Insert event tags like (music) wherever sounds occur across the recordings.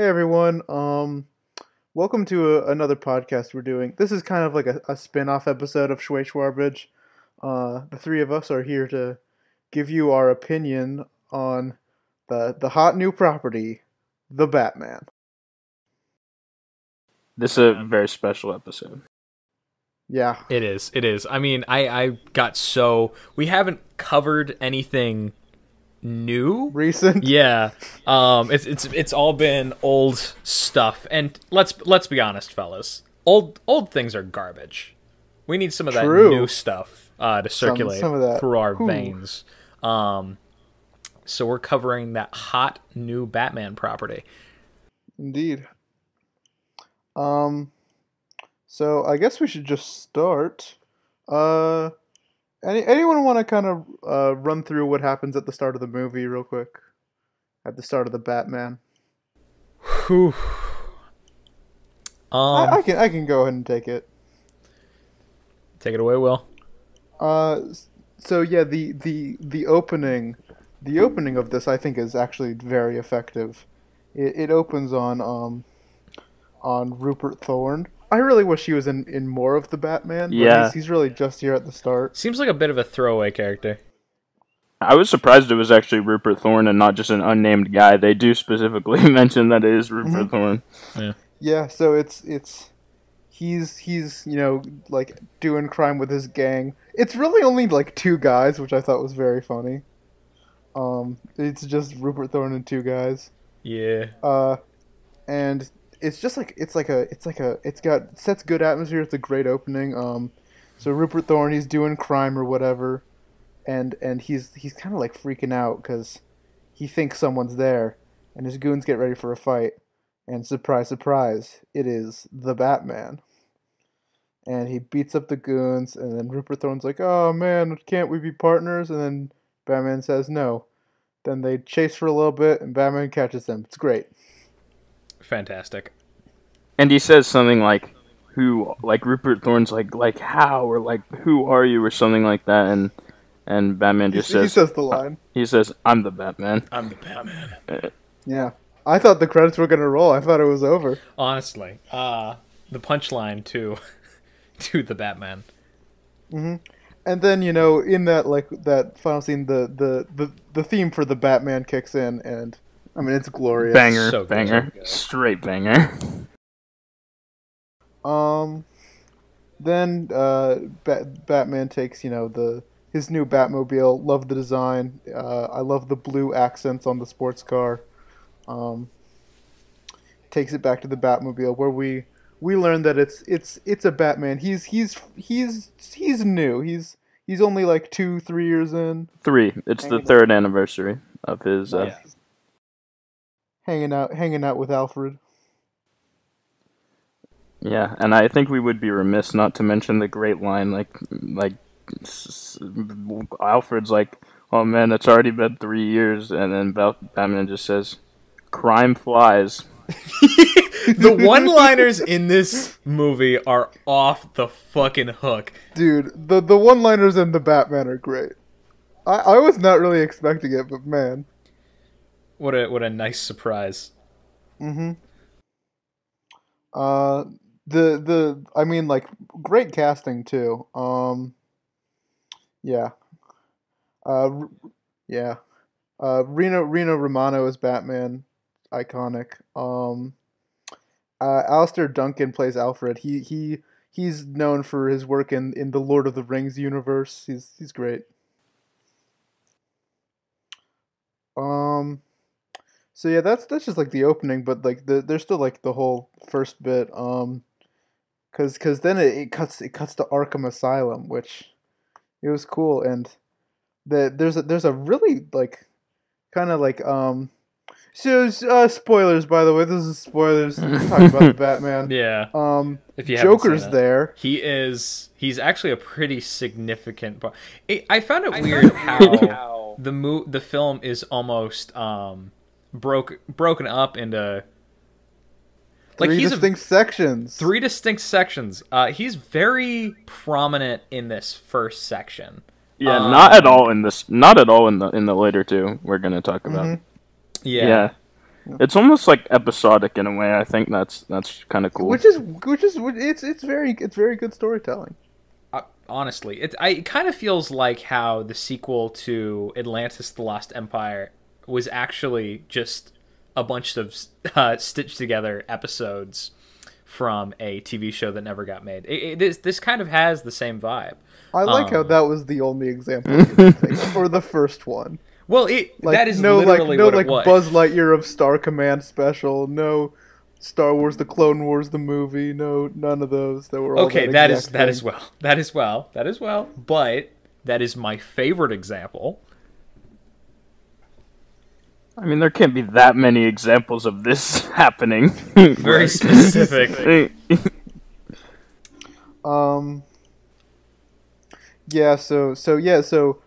Hey everyone, um, welcome to a, another podcast we're doing. This is kind of like a, a spin-off episode of Schway Schwarbage. Uh, the three of us are here to give you our opinion on the the hot new property, the Batman. This is a very special episode. Yeah, It is. It is. I mean, I I got so we haven't covered anything new. recent. (laughs) Yeah. Um it's it's it's all been old stuff. And let's let's be honest, fellas. Old old things are garbage. We need some of that True. new stuff uh to circulate some that. through our Whew. veins. Um so we're covering that hot new Batman property. Indeed. Um, so I guess we should just start. Uh, any anyone want to kind of uh run through what happens at the start of the movie real quick? At the start of the Batman. Whew. Um I, I can I can go ahead and take it. take it away, Will. Uh, so yeah, the the the opening, the opening of this I think is actually very effective. It, it opens on um, on Rupert Thorne. I really wish he was in, in more of the Batman. But Yeah. he's, he's really just here at the start. Seems like a bit of a throwaway character. I was surprised it was actually Rupert Thorne and not just an unnamed guy. They do specifically (laughs) mention that it is Rupert Thorne. Yeah, so it's it's he's he's you know like doing crime with his gang. It's really only like two guys, which I thought was very funny. Um, it's just Rupert Thorne and two guys. Yeah. uh, and it's just like it's like a it's like a it's got sets good atmosphere. It's a great opening. Um, so Rupert Thorne, he's doing crime or whatever, and and he's he's kind of like freaking out because he thinks someone's there, and his goons get ready for a fight, and surprise, surprise, it is the Batman. And he beats up the goons, and then Rupert Thorne's like, "Oh man, can't we be partners?" And then Batman says no. Then they chase for a little bit, and Batman catches them. It's great. Fantastic. And he says something like, "Who?" Like Rupert Thorne's like, "Like how?" or like, "Who are you?" or something like that. And and Batman He, just he says, says the line. he says, "I'm the Batman." I'm the Batman. Yeah. I thought the credits were gonna roll. I thought it was over. Honestly, uh, the punchline to (laughs) to the Batman. Hmm. And then you know, in that like that final scene, the the the, the theme for the Batman kicks in, and I mean it's glorious. Banger, So banger, good. straight banger. Um, then uh, Bat- Batman takes you know the his new Batmobile. Love the design. Uh, I love the blue accents on the sports car. Um, takes it back to the Batmobile where we we learn that it's it's it's a Batman. He's he's he's he's new. He's he's only like two three years in, Three. It's the third anniversary of his. Uh, Yeah. Hanging out hanging out with Alfred. Yeah, and I think we would be remiss not to mention the great line, like, like, s- s- Alfred's like, "Oh man, it's already been three years," and then Batman just says, "Crime flies." (laughs) the one-liners in this movie are off the fucking hook. Dude, the the one liners in the Batman are great. I, I was not really expecting it, but man. What a what a nice surprise. Mm-hmm. Uh the the I mean like great casting too. Um yeah. Uh yeah. Uh Rino Rino Romano is Batman iconic. Um uh Alastair Duncan plays Alfred. He he he's known for his work in in the Lord of the Rings universe. He's he's great. Um so yeah, that's that's just like the opening, but like the there's still like the whole first bit, um, cause cause then it, it cuts it cuts to Arkham Asylum, which it was cool, and the there's a there's a really like kind of like um, so uh, spoilers by the way, this is spoilers. We're talking about the (laughs) Batman. Yeah. Um, If you Joker's seen there. He is he's actually a pretty significant part. I I found it weird how the mo- the film is almost um broke broken up into like three he's distinct a, sections. three distinct sections. Uh he's very prominent in this first section. Yeah, Um, not at all in this. Not at all in the in the later two. We're gonna talk about. Mhm. Yeah. Yeah. It's almost like episodic in a way. I think that's that's kind of cool. Which is which is it's it's very it's very good storytelling. Uh, honestly, it I, it kind of feels like how the sequel to Atlantis: The Lost Empire was actually just a bunch of (laughs) uh, stitched together episodes from a TV show that never got made. It, it, this this kind of has the same vibe. I like Um, how that was the only example you could think for the first one. Well, it Like that is no like literally no what like it was. Buzz Lightyear of Star Command special, no Star Wars the Clone Wars the movie, no none of those that were all okay, that, that is thing. is well, that is well, that is well, but that is my favorite example. I mean, there can't be that many examples of this (laughs) happening. Very specific. (laughs) (laughs) Um. Yeah. So. So. Yeah. So.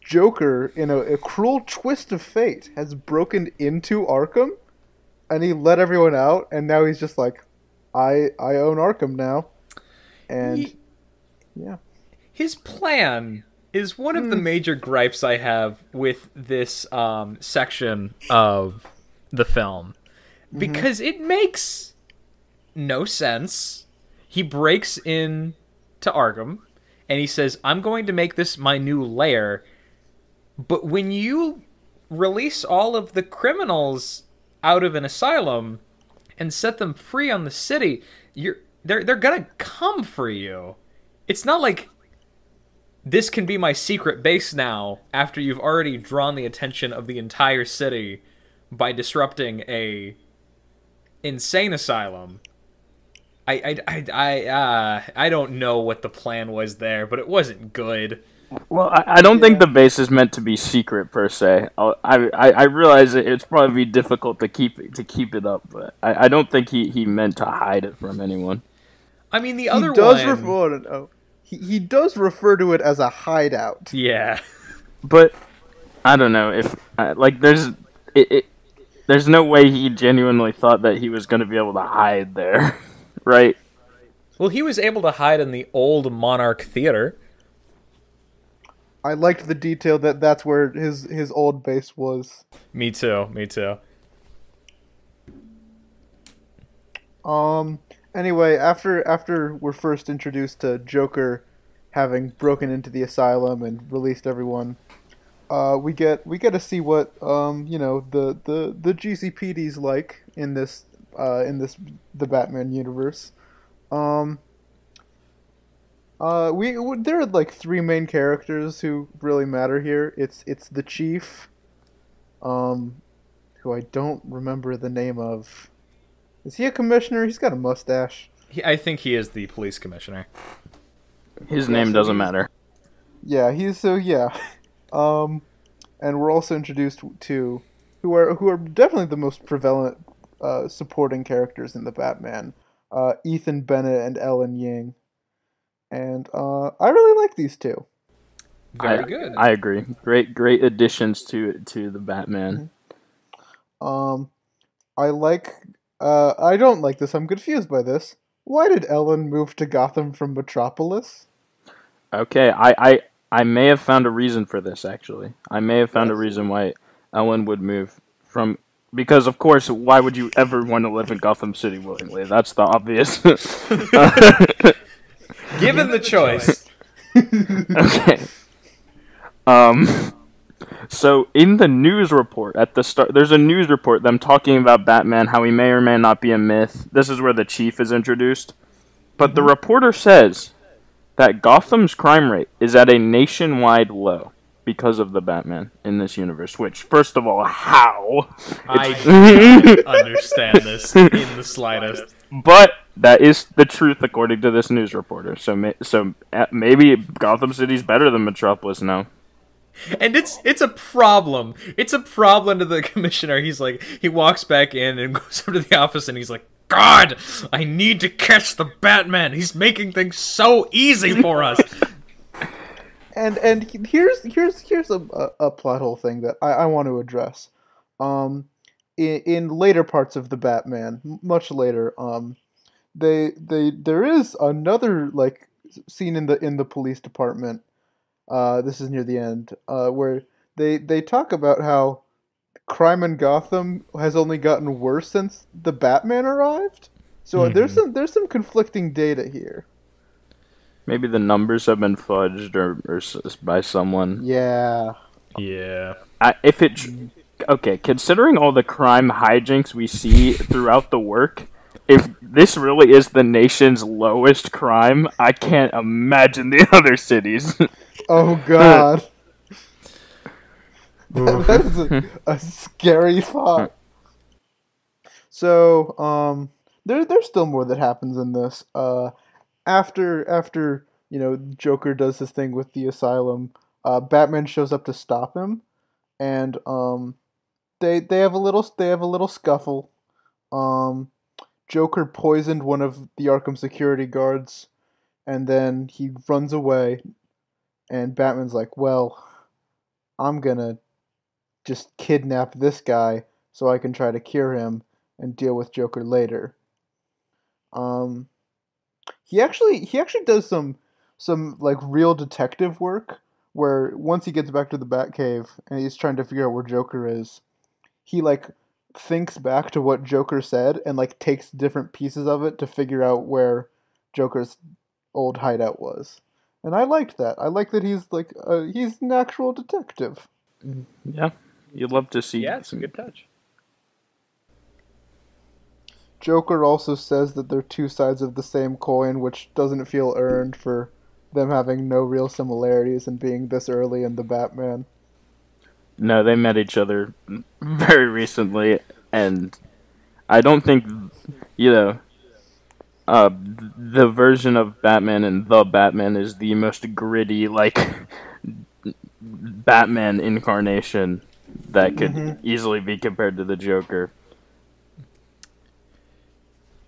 Joker, in a, a cruel twist of fate, has broken into Arkham, and he let everyone out, and now he's just like, I I own Arkham now, and Ye- yeah. His plan is one of the Hmm. major gripes I have with this um, section of the film Mm-hmm. because it makes no sense. He breaks in to Arkham and he says, "I'm going to make this my new lair." But when you release all of the criminals out of an asylum and set them free on the city, you're they're they're gonna come for you. It's not like this can be my secret base now after you've already drawn the attention of the entire city by disrupting a insane asylum. I I I I, uh, I don't know what the plan was there, but it wasn't good. Well, I, I don't think the base is meant to be secret per se. I'll- I I, I realize it, it's probably difficult to keep it, to keep it up, but I, I don't think he, he meant to hide it from anyone. I mean, the He other does one. refer. Oh, no, no. He he does refer to it as a hideout. yeah. But I don't know if uh, like there's it, it there's no way he genuinely thought that he was going to be able to hide there, (laughs) right? Well, he was able to hide in the old Monarch Theater. I liked the detail that that's where his his old base was. Me too. Me too. Um. Anyway, after after we're first introduced to Joker having broken into the asylum and released everyone, uh, we get we get to see what um you know the the the GCPD's like in this uh in this the Batman universe. Um. Uh, we there are like three main characters who really matter here. It's it's the chief, um, who I don't remember the name of. Is he a commissioner? He's got a mustache. He, I think he is the police commissioner. His name doesn't matter. Yeah, he's so yeah. (laughs) Um, and we're also introduced to who are who are definitely the most prevalent uh, supporting characters in the Batman. Uh, Ethan Bennett and Ellen Yin. And uh, I really like these two. Very I, good. I agree. Great great additions to to the Batman. Um, I like. Uh, I don't like this. I'm confused by this. Why did Ellen move to Gotham from Metropolis? Okay, I, I I may have found a reason for this actually. I may have found a reason why Ellen would move from because of course why would you ever want to live in Gotham City willingly? That's the obvious. (laughs) Given the choice, (laughs) okay. Um so in the news report at the start there's a news report them talking about Batman how he may or may not be a myth. This is where the chief is introduced. But the reporter says that Gotham's crime rate is at a nationwide low because of the Batman in this universe. Which, first of all, how? I do not (laughs) understand this in the slightest. but that is the truth according to this news reporter. So, ma- so uh, maybe Gotham City's better than Metropolis now. And it's it's a problem. It's a problem to the (laughs) commissioner. He's like he walks back in and (laughs) goes up to the office and he's like, God, I need to catch the Batman. He's making things so easy for us. (laughs) And and here's here's here's a, a, a plot hole thing that I, I want to address. Um, in, in later parts of the Batman, much later, um, they they there is another like scene in the in the police department. Uh, this is near the end, uh, where they they talk about how crime in Gotham has only gotten worse since the Batman arrived. So mm-hmm. there's some there's some conflicting data here. Maybe the numbers have been fudged or, or by someone. Yeah. Yeah. I, if it okay, considering all the crime hijinks we see throughout the work, if this really is the nation's lowest crime, I can't imagine the (laughs) other cities. oh (laughs) God. (laughs) that is a, a scary thought. So, um, there, there's still more that happens in this. Uh, after after you know Joker does his thing with the asylum, uh, Batman shows up to stop him, and um, they they have a little they have a little scuffle. Um, Joker poisoned one of the Arkham security guards, and then he runs away, and Batman's like, "Well, I'm gonna just kidnap this guy so I can try to cure him and deal with Joker later." Um, he actually he actually does some some like real detective work where once he gets back to the Batcave and he's trying to figure out where Joker is, he like thinks back to what Joker said and like takes different pieces of it to figure out where Joker's old hideout was. And I liked that. I like that he's like uh, he's an actual detective. Yeah, you'd love to see. Yeah, it's a good touch. Joker also says that they're two sides of the same coin, which doesn't feel earned for them having no real similarities and being this early in the Batman. No, they met each other (laughs) very recently, and I don't think, you know, uh, the version of Batman and the Batman is the most gritty, like, (laughs) Batman incarnation that could mm-hmm. easily be compared to the Joker.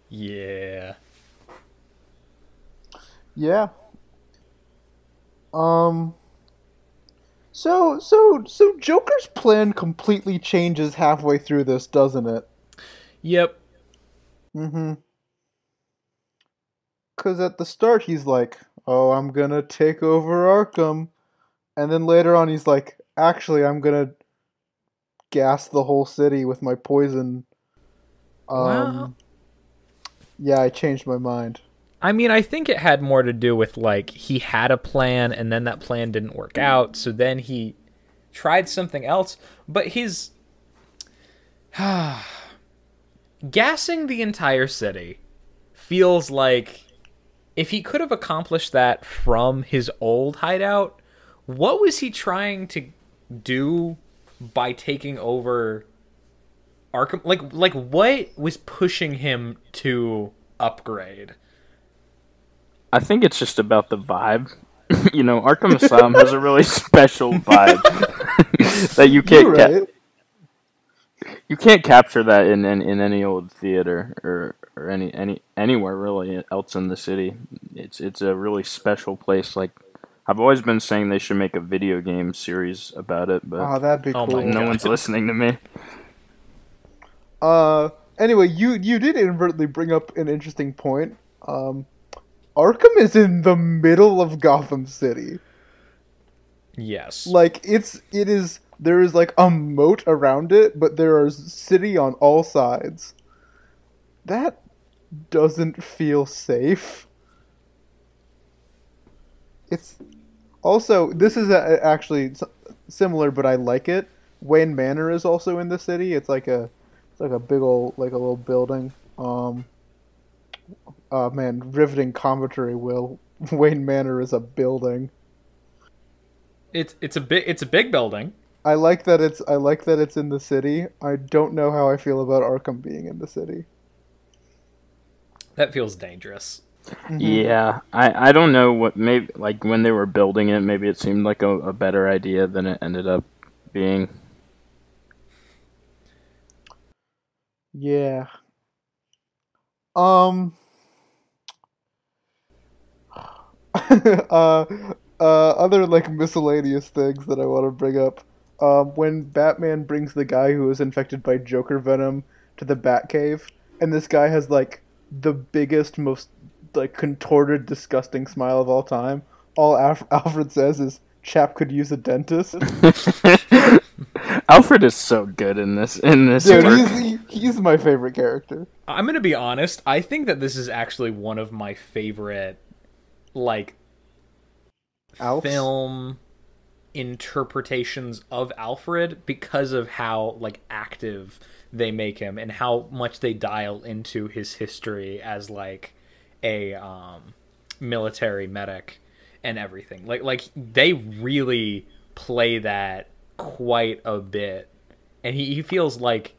Yeah. Yeah. Um so so so Joker's plan completely changes halfway through this, doesn't it? Yep. Mm Mhm. Cuz at the start he's like, "Oh, I'm going to take over Arkham." And then later on he's like, "Actually, I'm going to gas the whole city with my poison." Um yeah, I changed my mind. I mean, I think it had more to do with like he had a plan and then that plan didn't work mm. out, so then he tried something else, but his (sighs) gassing the entire city feels like if he could have accomplished that from his old hideout, what was he trying to do by taking over Arkham? Like like what was pushing him to upgrade? I think it's just about the vibe. (laughs) you know, Arkham Asylum has a really (laughs) special vibe (laughs) that you can't right. ca- you can't capture that in, in, in any old theater or or any any anywhere really else in the city. It's it's a really special place. Like I've always been saying they should make a video game series about it, but oh, that'd be cool. no one's listening to me. Uh, anyway, you you did inadvertently bring up an interesting point. Um, Arkham is in the middle of Gotham City. Yes. Like it's it is there is like a moat around it, but there is city on all sides. That doesn't feel safe. It's also this is a, actually similar, but I like it. Wayne Manor is also in the city. It's like a it's like a big old, like a little building. Um, uh, man, riveting commentary. Will (laughs) Wayne Manor is a building. It's it's a big it's a big building. I like that it's I like that it's in the city. I don't know how I feel about Arkham being in the city. That feels dangerous. Mm-hmm. Yeah, I I don't know what maybe like when they were building it, maybe it seemed like a, a better idea than it ended up being. Yeah. Um. (laughs) uh, uh, other like miscellaneous things that I want to bring up. Um, when Batman brings the guy who was infected by Joker venom to the Batcave, and this guy has like the biggest, most like contorted, disgusting smile of all time. All (laughs) Alfred says is, "Chap could use a dentist." (laughs) Alfred is so good in this. In this, Dude, work. he's, he, he's my favorite character. I'm gonna be honest. I think that this is actually one of my favorite, like, film interpretations of Alfred because of how like active they make him and how much they dial into his history as like a um, military medic and everything. Like like they really play that quite a bit, and he, he feels like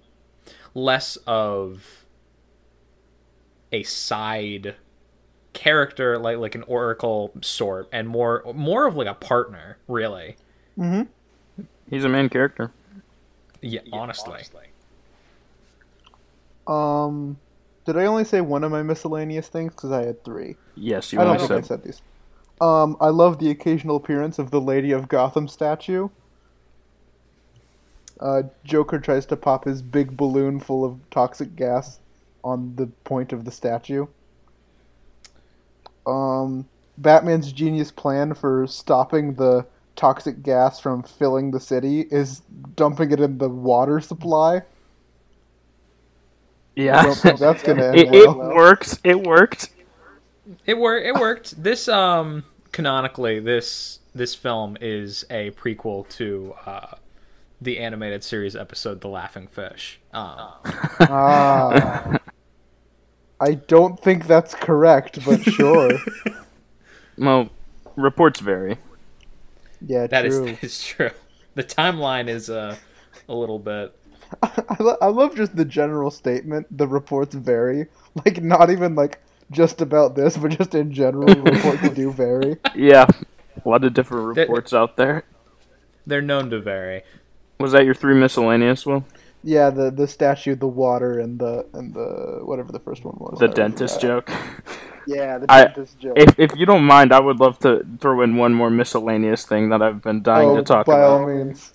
less of a side character like like an oracle sort and more more of like a partner really Mhm. He's a main character. yeah, honestly. Um, did I only say one of my miscellaneous things? Because I had three. Yes, you I don't only think I said. said these. Um, I love the occasional appearance of the Lady of Gotham statue. Uh, Joker tries to pop his big balloon full of toxic gas on the point of the statue. Um, Batman's genius plan for stopping the toxic gas from filling the city is dumping it in the water supply. Yeah, I don't think that's gonna end (laughs) it, it well. worked. It worked. It worked. It worked. This um canonically this this film is a prequel to uh, the animated series episode The Laughing Fish. Um, Ah. (laughs) I don't think that's correct, but (laughs) sure. Well, reports vary. Yeah, that is true. (laughs) that is true. The timeline is uh, a little bit. (laughs) I, lo- I love just the general statement. The reports vary. Like not even like just about this, but just in general, the reports do vary. Yeah, a lot of different That- reports out there. They're known to vary. Was that your three miscellaneous? Will Yeah, the the statue, the water, and the and the whatever the first one was. the I dentist joke? Yeah, the I- dentist joke. If if you don't mind, I would love to throw in one more miscellaneous thing that I've been dying oh, to talk by about. all means.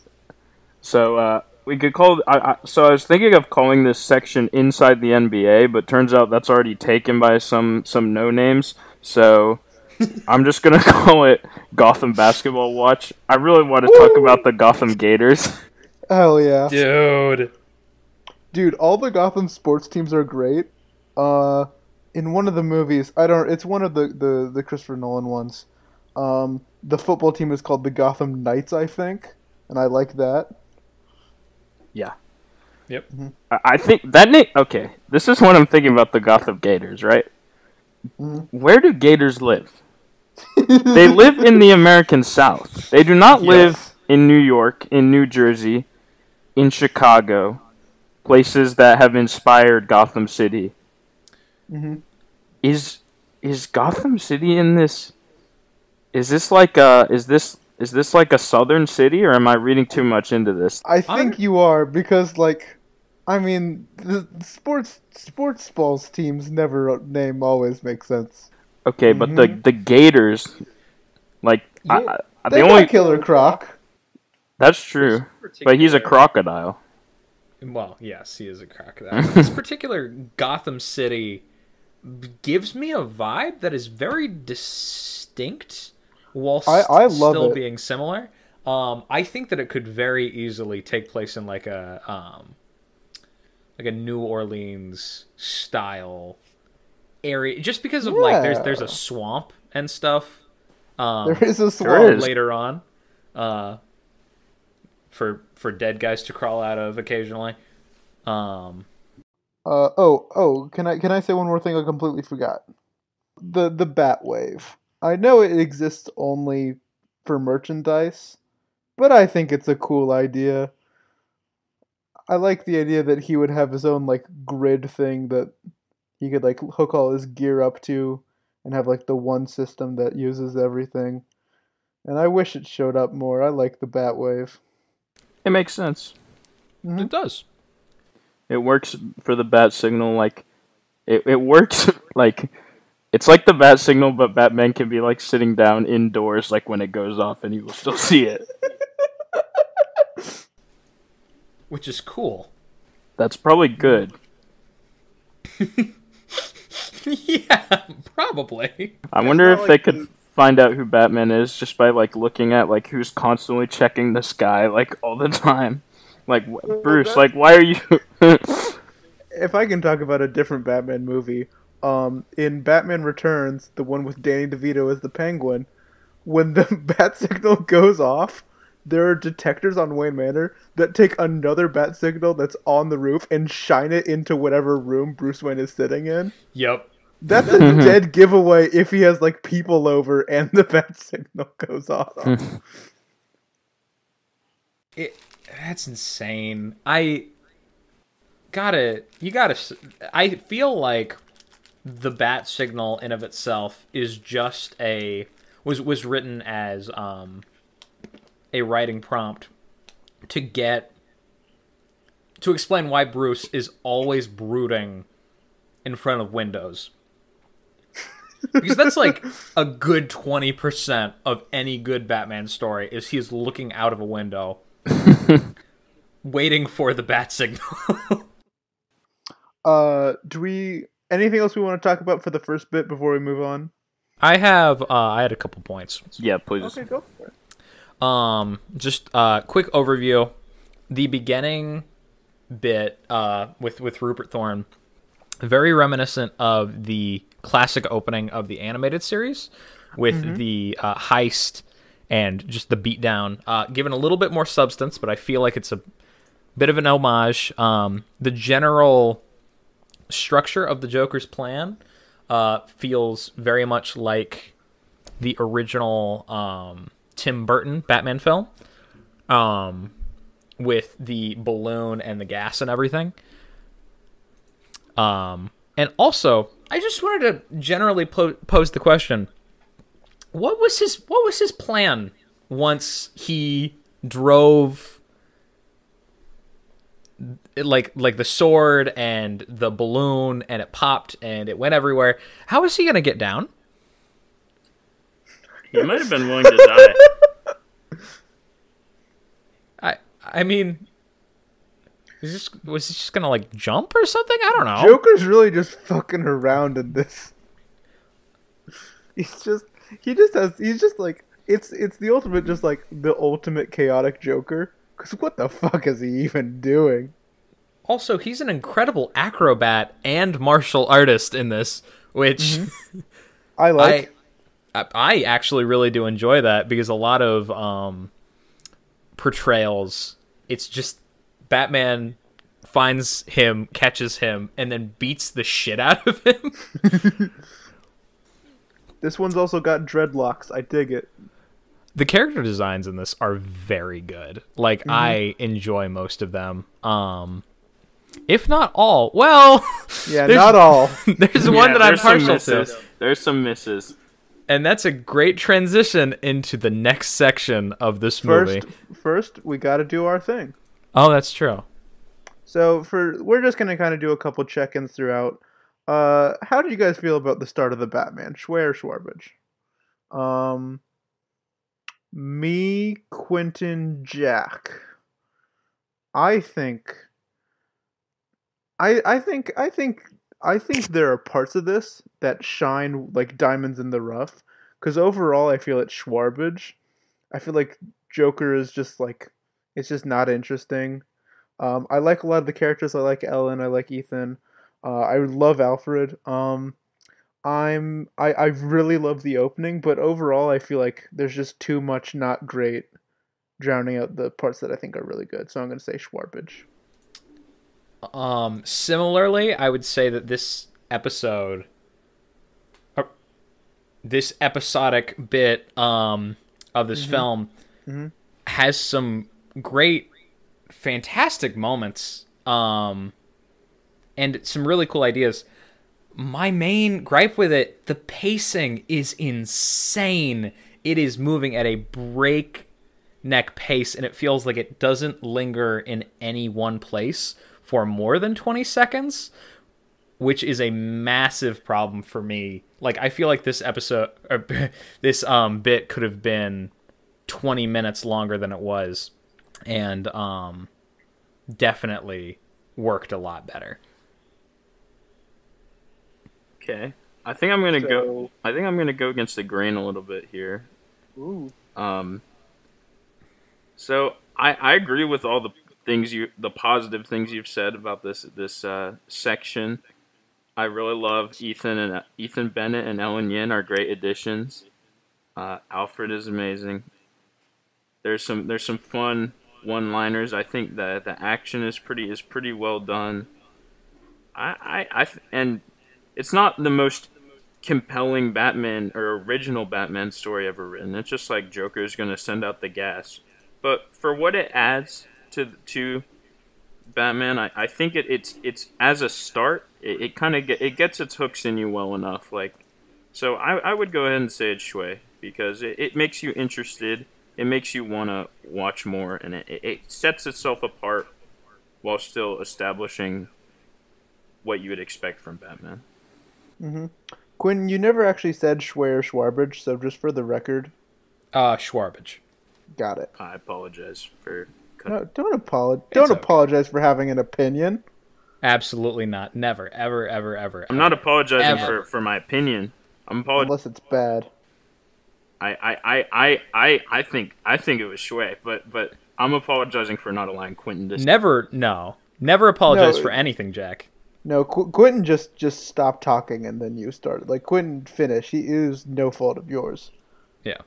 So uh, we could call. I, I, so I was thinking of calling this section inside the NBA, but turns out that's already taken by some some no names. So (laughs) I'm just gonna (laughs) call it Gotham Basketball Watch. I really want to talk about the Gotham Gators. (laughs) Hell yeah, Dude. Dude! All the Gotham sports teams are great. Uh, in one of the movies, I don't. It's one of the the the Christopher Nolan ones. Um, the football team is called the Gotham Knights, I think, and I like that. Yeah. Yep. I, I think that name. Okay, this is what I'm thinking about the Gotham Gators, right? Mhm. Where do Gators live? they live in the American South. They do not (laughs) live Yes. in New York, in New Jersey, in Chicago, places that have inspired Gotham City. Mhm. Is is Gotham City in this? Is this like a is this is this like a southern city, or am I reading too much into this? I think I'm- you are because, like, I mean, the sports sports balls teams never name always makes sense. Okay, but the the Gators, like I, Yeah, I, They the got only Killer Croc. that's true, but he's a crocodile. Well, yes, he is a crocodile. this (laughs) particular Gotham City gives me a vibe that is very distinct while I- I still it. being similar. Um, I think that it could very easily take place in like a um, like a New Orleans style area, just because of like there's there's a swamp and stuff. Um, There is a swamp. later on, uh, for for dead guys to crawl out of occasionally. Um, Uh, oh, oh, can I can I say one more thing I completely forgot? The the Bat Wave. I know it exists only for merchandise, but I think it's a cool idea. I like the idea that he would have his own like grid thing that he could like hook all his gear up to and have like the one system that uses everything. And I wish it showed up more. I like the Bat Wave. It makes sense. Mhm. it does. It works for the bat signal. Like it, it works (laughs) like it's like the bat signal, but Batman can be like sitting down indoors, like when it goes off, and you will still see it. (laughs) which is cool. That's probably good. (laughs) yeah, probably. I wonder not if they like could find out who Batman is just by like looking at like who's constantly checking the sky like all the time. Like Bruce, like why are you? (laughs) if I can talk about a different Batman movie, um, in Batman Returns, the one with Danny DeVito as the Penguin, when the (laughs) bat signal goes off, there are detectors on Wayne Manor that take another bat signal that's on the roof and shine it into whatever room Bruce Wayne is sitting in. Yep. That's a dead giveaway if he has like people over and the bat (laughs) signal goes off. it that's insane. I gotta you gotta. I feel like the bat signal in of itself is just a was was written as um a writing prompt to get to explain why Bruce is always brooding in front of windows. Because that's like a good 20% of any good Batman story is he's looking out of a window (laughs) waiting for the bat signal. (laughs) uh do we anything else we want to talk about for the first bit before we move on? I have uh I had a couple points. Yeah, please. Okay, go for it. Um, just uh, quick overview. The beginning bit uh, with with Rupert Thorne, very reminiscent of the classic opening of the animated series, with mm-hmm. the uh, heist and just the beatdown. Uh, given a little bit more substance, but I feel like it's a bit of an homage. Um, the general structure of the Joker's plan uh, feels very much like the original. Um, Tim Burton Batman film, um, with the balloon and the gas and everything. Um, and also, I just wanted to generally po- pose the question: What was his What was his plan once he drove? like like the sword and the balloon and it popped and it went everywhere how is he gonna get down he might have been willing to die. (laughs) I I mean, is this was he just gonna like jump or something? I don't know. Joker's really just fucking around in this. He's just he just has he's just like it's it's the ultimate just like the ultimate chaotic Joker. Cause what the fuck is he even doing? Also, he's an incredible acrobat and martial artist in this, which mm-hmm. (laughs) I like. I actually really do enjoy that because a lot of um, portrayals, it's just Batman finds him, catches him, and then beats the shit out of him. (laughs) this one's also got dreadlocks. I dig it. The character designs in this are very good. Like mm-hmm. I enjoy most of them. Um, if not all, well, (laughs) yeah, (laughs) not all. There's yeah, one that I'm partial to. There's some misses and that's a great transition into the next section of this first, movie. First, we got to do our thing. Oh, that's true. So for we're just gonna kind of do a couple check-ins throughout. Uh, how did you guys feel about the start of the Batman? Schway Schwarbage. Um, me, Quentin, Jack. I think. I I think I think I think there are parts of this that shine like diamonds in the rough. Because overall, I feel it's Schwarbage. I feel like Joker is just like it's just not interesting. Um, I like a lot of the characters. I like Ellen. I like Ethan. Uh, I love Alfred. Um, I'm I, I really love the opening, but overall, I feel like there's just too much not great, drowning out the parts that I think are really good. So I'm gonna say Schwarbage. Um, similarly, I would say that this episode, uh, this episodic bit um, of this mm-hmm. film, mm-hmm. has some great, fantastic moments, um, and some really cool ideas. My main gripe with it, the pacing is insane. It is moving at a breakneck pace, and it feels like it doesn't linger in any one place for more than 20 seconds, which is a massive problem for me. Like I feel like this episode or (laughs) this um bit could have been 20 minutes longer than it was and um definitely worked a lot better. Okay. I think I'm gonna so... go. I think I'm gonna go against the grain a little bit here. Ooh. Um. So I I agree with all the things you the positive things you've said about this this uh, section. I really love Ethan and uh, Ethan Bennett and Ellen Yin are great additions. Uh, Alfred is amazing. There's some there's some fun one-liners. I think that the action is pretty is pretty well done. I I, I and it's not the most compelling Batman or original Batman story ever written. It's just like Joker's gonna send out the gas. But for what it adds to to Batman, I, I think it, it's it's as a start, it, it kind of get it gets its hooks in you well enough. Like, so I, I would go ahead and say it's Schway because it, it makes you interested. It makes you want to watch more, and it, it sets itself apart while still establishing what you would expect from Batman. Mm-hmm. Quinn, you never actually said Schway or Schwarbage, so just for the record. Uh, Schwarbage. Got it. I apologize for. No, don't apologize. Don't okay. apologize for having an opinion. Absolutely not. Never, ever, ever, ever. I'm not apologizing ever. for, for my opinion. I'm apologizing unless it's bad. I, I, I, I, I think I think it was Schway, but but I'm apologizing for not allowing Quentin to. Never, no, never apologize no, for anything, Jack. No, Qu- Quentin just just stopped talking and then you started. Like Quentin finished. He is no fault of yours. Yeah.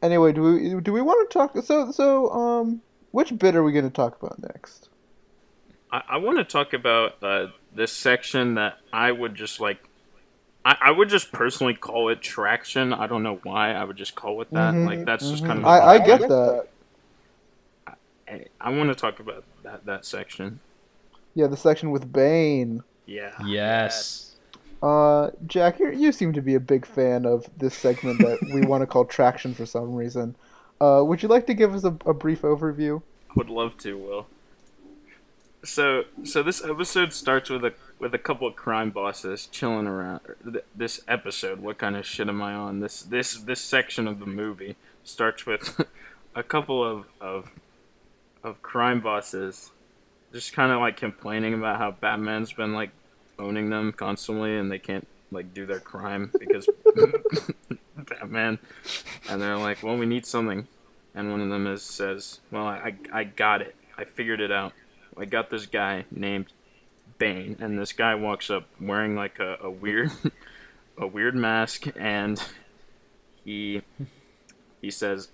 Anyway, do we do we want to talk? So so um, which bit are we going to talk about next? I, I want to talk about uh, this section that I would just like. I, I would just personally call it traction. I don't know why. I would just call it that. Mm-hmm, like that's mm-hmm. just kind of. I, I get that. I, I want to talk about that that section. Yeah, the section with Bane. Yeah. Yes. Uh, Jack, you seem to be a big fan of this segment that we (laughs) want to call traction for some reason. Uh, would you like to give us a, a brief overview? I would love to, Will. So, so this episode starts with a with a couple of crime bosses chilling around. This episode, what kind of shit am I on? This this this section of the movie starts with (laughs) a couple of of of crime bosses just kind of like complaining about how Batman's been like owning them constantly and they can't like do their crime because (laughs) (laughs) Batman. And they're like, well, we need something. And one of them is says, well, I, I got it. I figured it out. I got this guy named Bane, and this guy walks up wearing like a, a weird, (laughs) a weird mask, and he he says,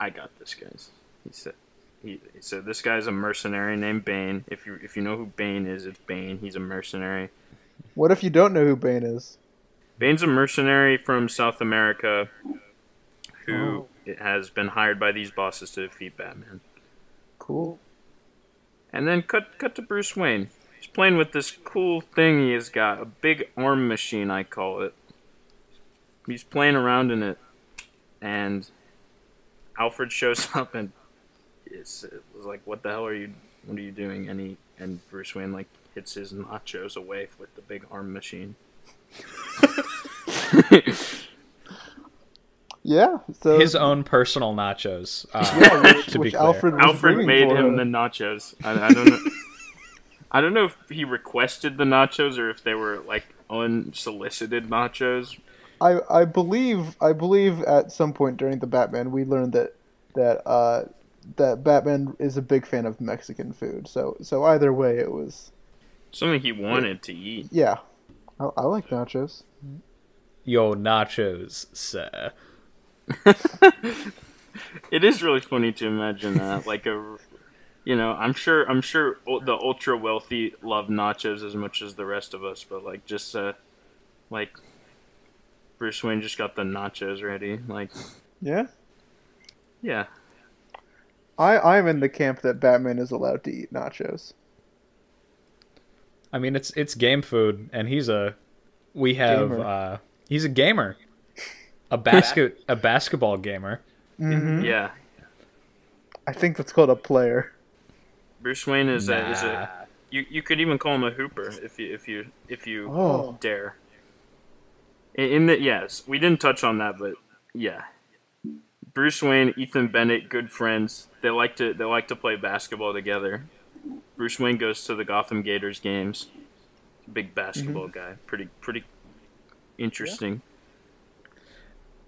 "I got this, guys." He said, he, so this guy's a mercenary named Bane. If you if you know who Bane is, it's Bane. He's a mercenary. What if you don't know who Bane is? Bane's a mercenary from South America who oh. has been hired by these bosses to defeat Batman. Cool. And then cut cut to Bruce Wayne. He's playing with this cool thing he has got, a big arm machine I call it. He's playing around in it and Alfred shows (laughs) up and it's, it was like, what the hell are you? What are you doing? And he and Bruce Wayne like hits his nachos away with the big arm machine. (laughs) yeah, so his own personal nachos. Uh, yeah, (laughs) which, which Alfred Alfred made him, him, the nachos. I, I don't know. I don't know if he requested the nachos or if they were like unsolicited nachos. I I believe I believe at some point during the Batman we learned that that uh, that Batman is a big fan of Mexican food. So so either way, it was something he wanted it, to eat. Yeah, I, I, like nachos. Yo, nachos, sir. (laughs) it is really funny to imagine that, like a, you know, I'm sure I'm sure the ultra wealthy love nachos as much as the rest of us, but like just uh, like Bruce Wayne just got the nachos ready, like. Yeah. Yeah, I I'm in the camp that Batman is allowed to eat nachos. I mean, it's it's game food, and he's a we have uh, he's a gamer, a basket (laughs) a basketball gamer. Mm-hmm. Yeah, I think that's called a player. Bruce Wayne is nah. a is a you you could even call him a hooper if you if you if you oh. dare. In, in the yes, we didn't touch on that, but yeah, Bruce Wayne, Ethan Bennett, good friends. They like to they like to play basketball together. Bruce Wayne goes to the Gotham Gators games. Big basketball mm-hmm. guy. Pretty pretty interesting.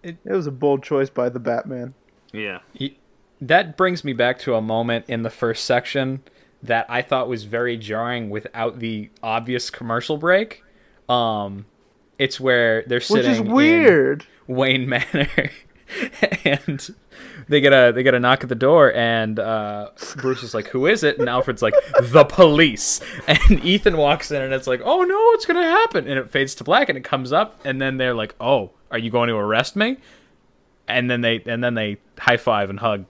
Yeah. It, it was a bold choice by the Batman. Yeah. He that brings me back to a moment in the first section that I thought was very jarring without the obvious commercial break. Um, it's where they're sitting Which is weird. Wayne Manor, (laughs) and they get a they get a knock at the door, and uh, Bruce is like, "Who is it?" And Alfred's like, "The police." (laughs) And Ethan walks in, and it's like, "Oh no, what's gonna happen?" And it fades to black, and it comes up, and then they're like, "Oh, are you going to arrest me?" And then they and then they high five and hug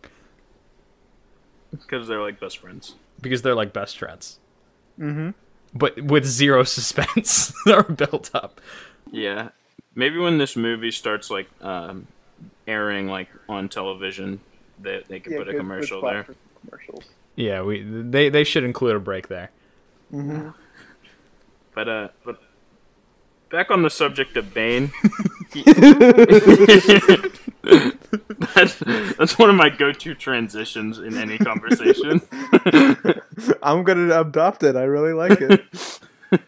because they're like best friends. Because they're like best friends. Mm-hmm. But with zero (laughs) suspense (laughs) or built up. Yeah, maybe when this movie starts like um, airing like on television, they they could Yeah, put a good- commercial good there. Commercials. Yeah, we they they should include a break there. (laughs) But uh, but back on the subject of Bane. That's that's one of my go-to transitions in any conversation. (laughs) I'm gonna adopt it. I really like it. (laughs)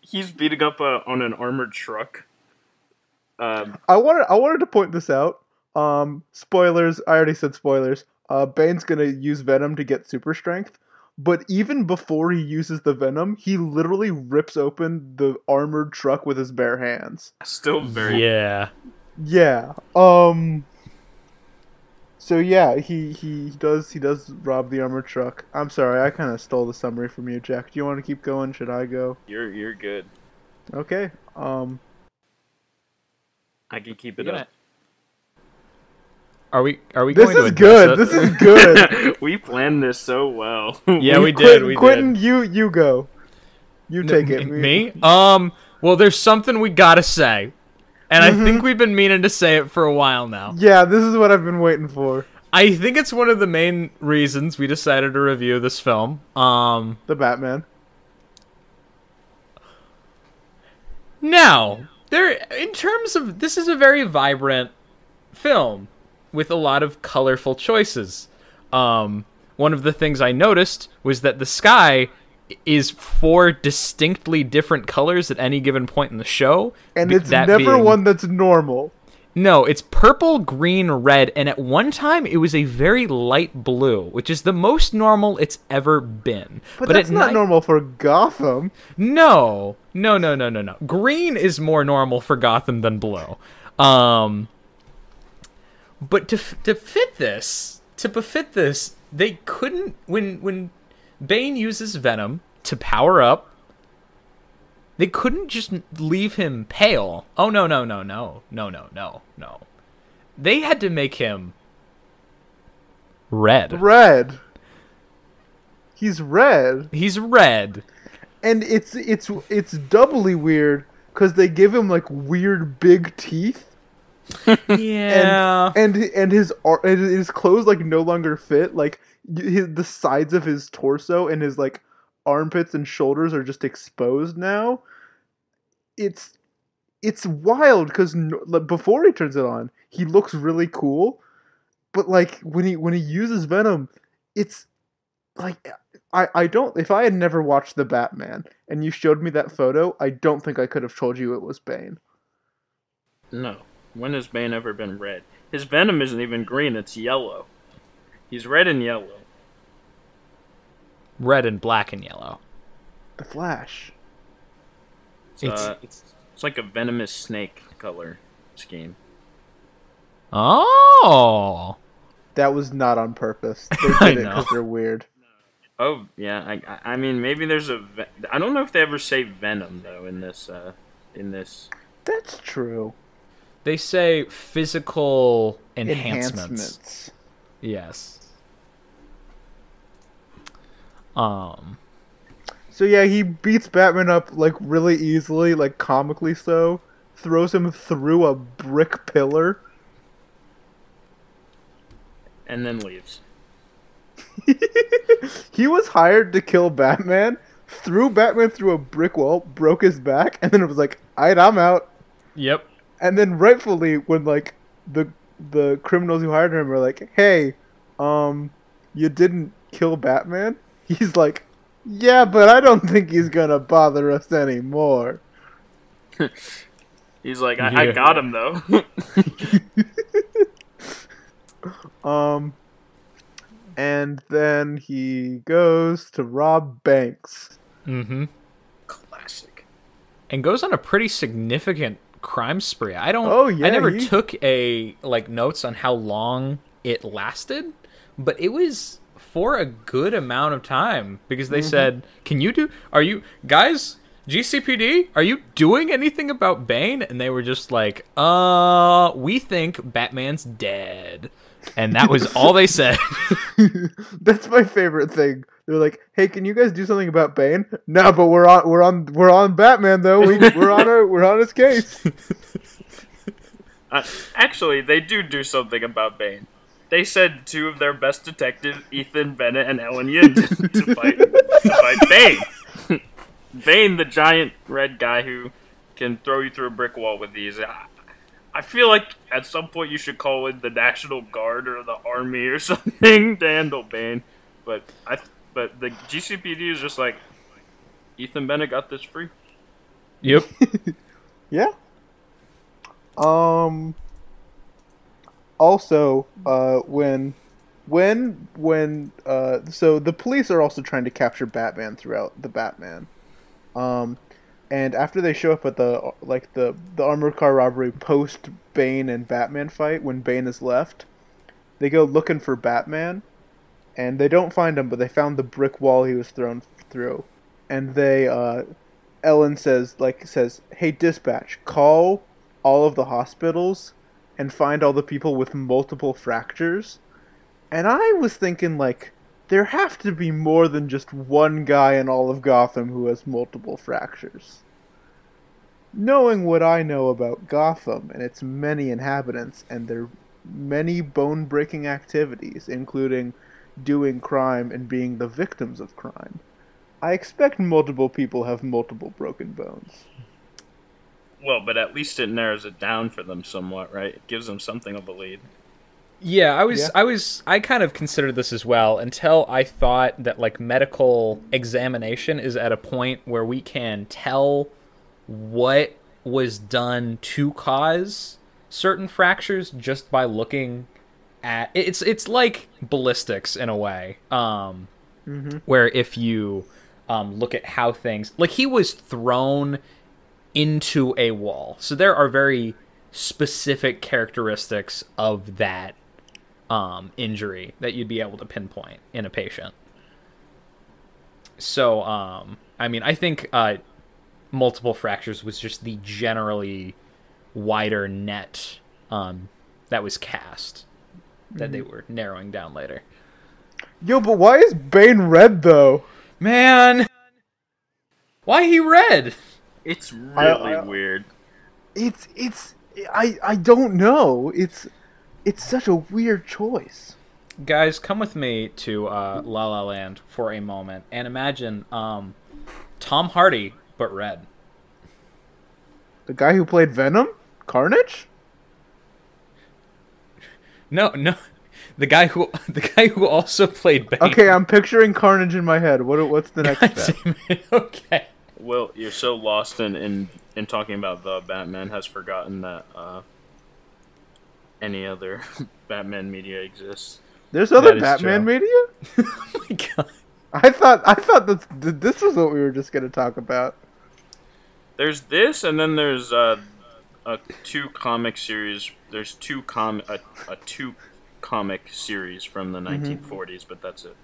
He's beating up uh, on an armored truck. Um, I wanted I wanted to point this out. Um, spoilers. I already said spoilers. Uh, Bane's gonna use Venom to get super strength, but even before he uses the Venom, he literally rips open the armored truck with his bare hands. still very Yeah. Yeah. Um. So yeah, he he does he does rob the armored truck. I'm sorry, I kind of stole the summary from you, Jack. Do you want to keep going? Should I go? You're you're good. Okay. Um. I can keep it You're up. Are we are we This going to is address good. This is good. (laughs) we planned this so well. (laughs) Yeah, we did. Quentin, we Quentin, did. you you go. You take it. M- Me? Um. Well, there's something we gotta say, and I think we've been meaning to say it for a while now. Yeah, this is what I've been waiting for. I think it's one of the main reasons we decided to review this film. Um. The Batman. Now, there in terms of this is a very vibrant film with a lot of colorful choices. Um, one of the things I noticed was that the sky is four distinctly different colors at any given point in the show, And it's that never being- one that's normal. No, it's purple, green, red, and at one time it was a very light blue, which is the most normal it's ever been. But, that's not night- normal for Gotham. no, no, no, no, no, no. Green is more normal for Gotham than blue. Um, but to f- to fit this, to befit this, they couldn't when when Bane uses Venom to power up. They couldn't just leave him pale. Oh no, no, no, no, no, no, no, no. They had to make him red. Red. He's red. He's red. and it's it's it's doubly weird because they give him like weird big teeth (laughs) Yeah. and and his ar- and his clothes like no longer fit like his, the sides of his torso and his like armpits and shoulders are just exposed now it's it's wild because no, like, before he turns it on he looks really cool but like when he when he uses venom it's like I, I don't if I had never watched the Batman and you showed me that photo, I don't think I could have told you it was Bane. No. When has Bane ever been red? His venom isn't even green, it's yellow. He's red and yellow. red and black and yellow. The Flash. It's, It's- uh, it's, it's like a venomous snake color scheme. Oh. That was not on purpose. (laughs) They I did it know. because they're weird. Oh yeah, I I- I mean maybe there's a ve- I don't know if they ever say venom though in this uh in this That's true. They say physical enhancements. Enhancements. Yes. Um. So yeah, he beats Batman up like really easily, like comically so. Throws him through a brick pillar. and then leaves. (laughs) he was hired to kill Batman, threw Batman through a brick wall, broke his back, and then it was like, "Alright, I'm out." Yep. And then rightfully, when like the the criminals who hired him are like, "Hey, um, you didn't kill Batman," (laughs) he's like, "Yeah, but I don't think he's gonna bother us anymore." (laughs) He's like, I, I got him though. (laughs) Um, and then he goes to rob banks. Mm-hmm. Classic. And goes on a pretty significant crime spree. I don't. Oh, yeah, I never he- took a like notes on how long it lasted, but it was for a good amount of time because Mm-hmm. they said, "Can you do? Are you guys?" GCPD, are you doing anything about Bane? And they were just like, uh, we think Batman's dead. And that was all they said. (laughs) That's my favorite thing. They're like, "Hey, can you guys do something about Bane?" No, but we're on we're on we're on Batman though. We, we're on our, we're on his case. Uh, actually, they do do something about Bane. They said two of their best detectives, Ethan Bennett and Ellen Yin, to, to fight to fight Bane. Bane, the giant red guy who can throw you through a brick wall with these. I, I feel like at some point you should call in the National Guard or the Army or (laughs) something to handle Bane. But I, but the GCPD is just like, Ethan Bennett got this free. yep. (laughs) Yeah. Um. Also, uh, when, when, when, uh, so the police are also trying to capture Batman throughout the Batman. Um, and after they show up at the like the the armored car robbery post Bane and Batman fight, when Bane is left, they go looking for Batman, and they don't find him, but they found the brick wall he was thrown through, and they uh, Ellen says like says, "Hey dispatch, call all of the hospitals and find all the people with multiple fractures." And I was thinking like there have to be more than just one guy in all of Gotham who has multiple fractures. Knowing what I know about Gotham and its many inhabitants and their many bone-breaking activities, including doing crime and being the victims of crime, I expect multiple people have multiple broken bones. Well, but at least it narrows it down for them somewhat, right? It gives them something of a lead. Yeah, I was Yeah. I was I kind of considered this as well until I thought that like medical examination is at a point where we can tell what was done to cause certain fractures just by looking at it's it's like ballistics in a way. Um where if you um, look at how things like he was thrown into a wall. So there are very specific characteristics of that um, injury that you'd be able to pinpoint in a patient. So, um, I mean, I think uh, multiple fractures was just the generally wider net um, that was cast that they were narrowing down later. Yo, but why is Bane red though? Man, why he red? It's really I- weird. It's it's I I don't know. It's it's such a weird choice. Guys, come with me to uh, La La Land for a moment and imagine um, Tom Hardy but red. The guy who played Venom, Carnage. No, no, the guy who (laughs) the guy who also played Bane. Okay, I'm picturing Carnage in my head. What what's the next God step? (laughs) Okay. Well, you're so lost in, in, in talking about the Batman has forgotten that uh, any other (laughs) Batman media exists. There's other Batman true. media. Oh my god. I thought I thought that this was what we were just gonna talk about. There's this, and then there's uh, a two comic series. There's two com a, a two comic series from the 1940s, but that's it.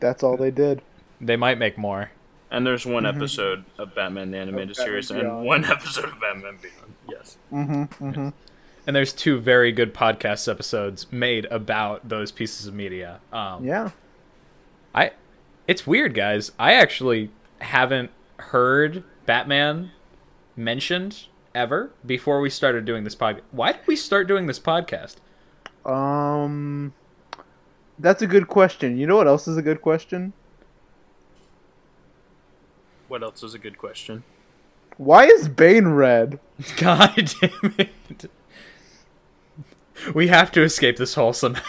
That's all they did. They might make more. And there's one episode of Batman the Animated Batman Series and one (laughs) episode of Batman Beyond. Yes. Mm-hmm. Mm-hmm. And there's two very good podcast episodes made about those pieces of media. Um, Yeah. I, it's weird, guys. I actually haven't heard Batman mentioned ever before we started doing this podcast. Why did we start doing this podcast? Um, that's a good question. You know what else is a good question? What else is a good question? Why is Bane red? (laughs) God damn it! We have to escape this hole somehow.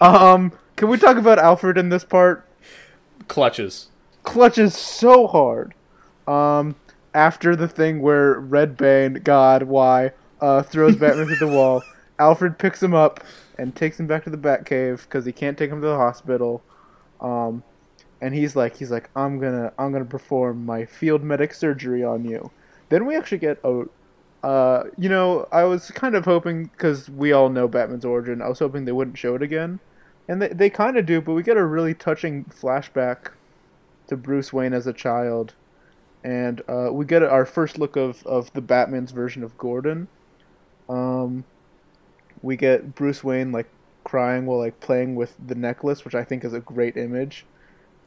Um, can we talk about Alfred in this part? Clutches. Clutches so hard. Um, after the thing where Red Bane, God, why, uh, throws Batman through the (laughs) wall, Alfred picks him up and takes him back to the Batcave because he can't take him to the hospital. Um, and he's like, he's like, I'm gonna, I'm gonna perform my field medic surgery on you. Then we actually get a, uh, you know, I was kind of hoping because we all know Batman's origin. I was hoping they wouldn't show it again, and they they kind of do, but we get a really touching flashback to Bruce Wayne as a child, and uh, we get our first look of of the Batman's version of Gordon. Um, we get Bruce Wayne like crying while like playing with the necklace, which I think is a great image.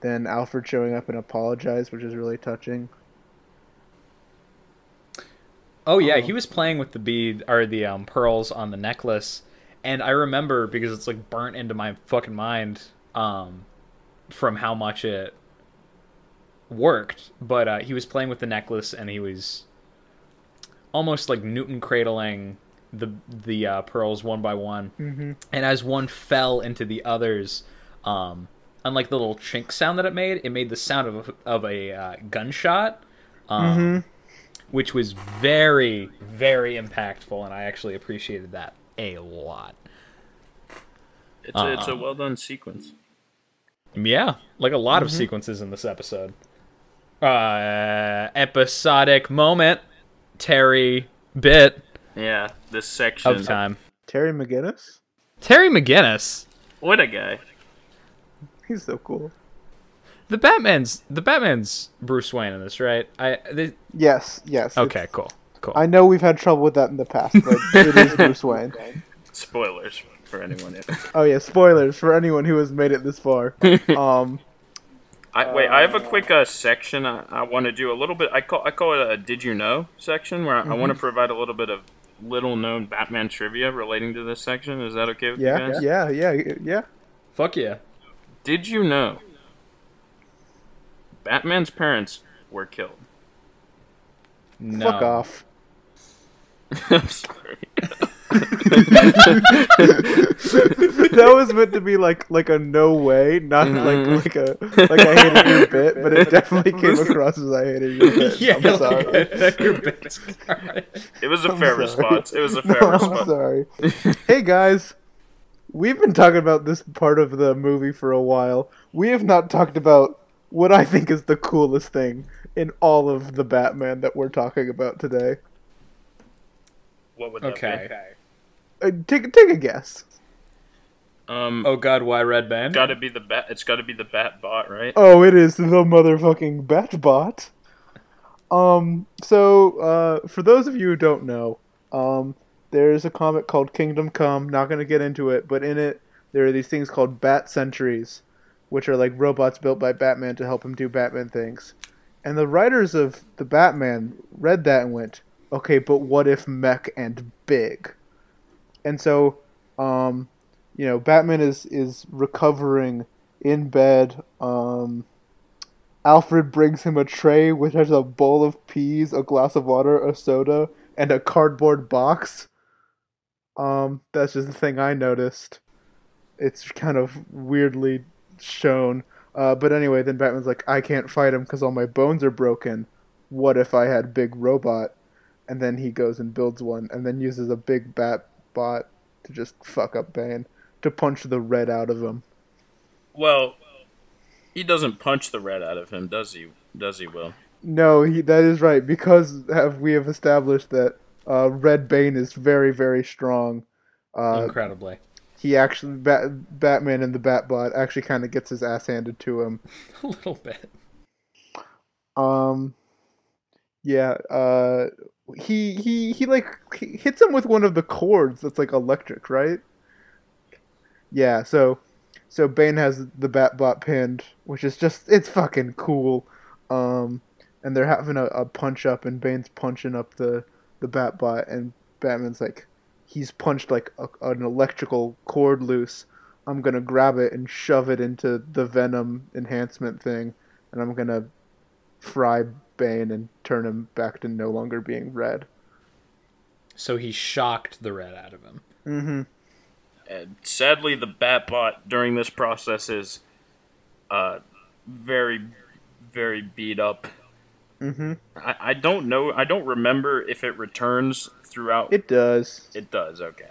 Then Alfred showing up and apologize, which is really touching. Oh yeah, he was playing with the bead or the um, pearls on the necklace, and I remember because it's like burnt into my fucking mind um, from how much it worked. But uh, he was playing with the necklace, and he was almost like Newton cradling the the uh, pearls one by one, Mm-hmm. and as one fell into the others, um, unlike the little chink sound that it made, it made the sound of a, of a uh, gunshot. Um, Mm-hmm. which was very, very impactful, and I actually appreciated that a lot. It's a, it's a Uh-uh. well done sequence. Yeah, like a lot of Mm-hmm. sequences in this episode. Uh, episodic moment, Terry bit Yeah, this section. of time. Terry McGinnis, Terry McGinnis, What a guy. he's so cool. the Batman's the Batman's Bruce Wayne in this, right? I the, Yes, yes. okay, cool, cool. I know we've had trouble with that in the past, but (laughs) it is Bruce Wayne. Spoilers for anyone. Oh yeah, spoilers for anyone who has made it this far. (laughs) Um, I, wait, I have a quick uh, section I, I want to do a little bit. I call I call it a "Did you know" section where I, I want to provide a little bit of little known Batman trivia relating to this section. Is that okay with you yeah, yeah, yeah, yeah. Fuck yeah. Did you know Batman's parents were killed? No. Fuck off. (laughs) I'm sorry. (laughs) (laughs) that was meant to be like like a no way, not Mhm. like like a like I hated your bit, but it definitely came across as I hated your bit. yeah, I'm sorry. (laughs) like, your bits. It was a I'm fair sorry. response. It was a (laughs) No, fair I'm response. sorry. hey guys, we've been talking about this part of the movie for a while. We have not talked about what I think is the coolest thing in all of the Batman that we're talking about today. What would that Okay. Uh, take take a guess. Um, Oh God, why Red Bane? got to be the bat. It's got to be the Bat Bot, right? Oh, it is the motherfucking Batbot. Um, so, uh, for those of you who don't know, um, there's a comic called Kingdom Come. Not gonna get into it, but in it, there are these things called Bat Sentries, which are like robots built by Batman to help him do Batman things. And the writers of the Batman read that and went, okay, but what if mech and big? And so, um, you know, Batman is is recovering in bed. Um, Alfred brings him a tray which has a bowl of peas, a glass of water, a soda, and a cardboard box. Um, that's just the thing I noticed. It's kind of weirdly shown. Uh, but anyway, then Batman's like, I can't fight him because all my bones are broken. What if I had big robot? And then he goes and builds one, and then uses a big bat bot to just fuck up Bane to punch the red out of him. Well, he doesn't punch the red out of him, does he? Does he? Will? No, he that is right because have we have established that uh, Red Bane is very very strong. Uh, Incredibly. he actually Bat, Batman and the Batbot actually kind of gets his ass handed to him. (laughs) A little bit. Um, yeah. Uh, he he he like he hits him with one of the cords that's like electric, right? Yeah. So so Bane has the Batbot pinned, which is just it's fucking cool. Um, and they're having a, a punch up, and Bane's punching up the the Batbot, and Batman's like, he's punched like a, an electrical cord loose. I'm gonna grab it and shove it into the Venom enhancement thing, and I'm gonna fry Bane and turn him back to no longer being red. So he shocked the red out of him. Mm-hmm. And sadly, the Batbot during this process is uh, very, very beat up. Mm-hmm. I, I don't know. I don't remember if it returns throughout. It does. It does. Okay.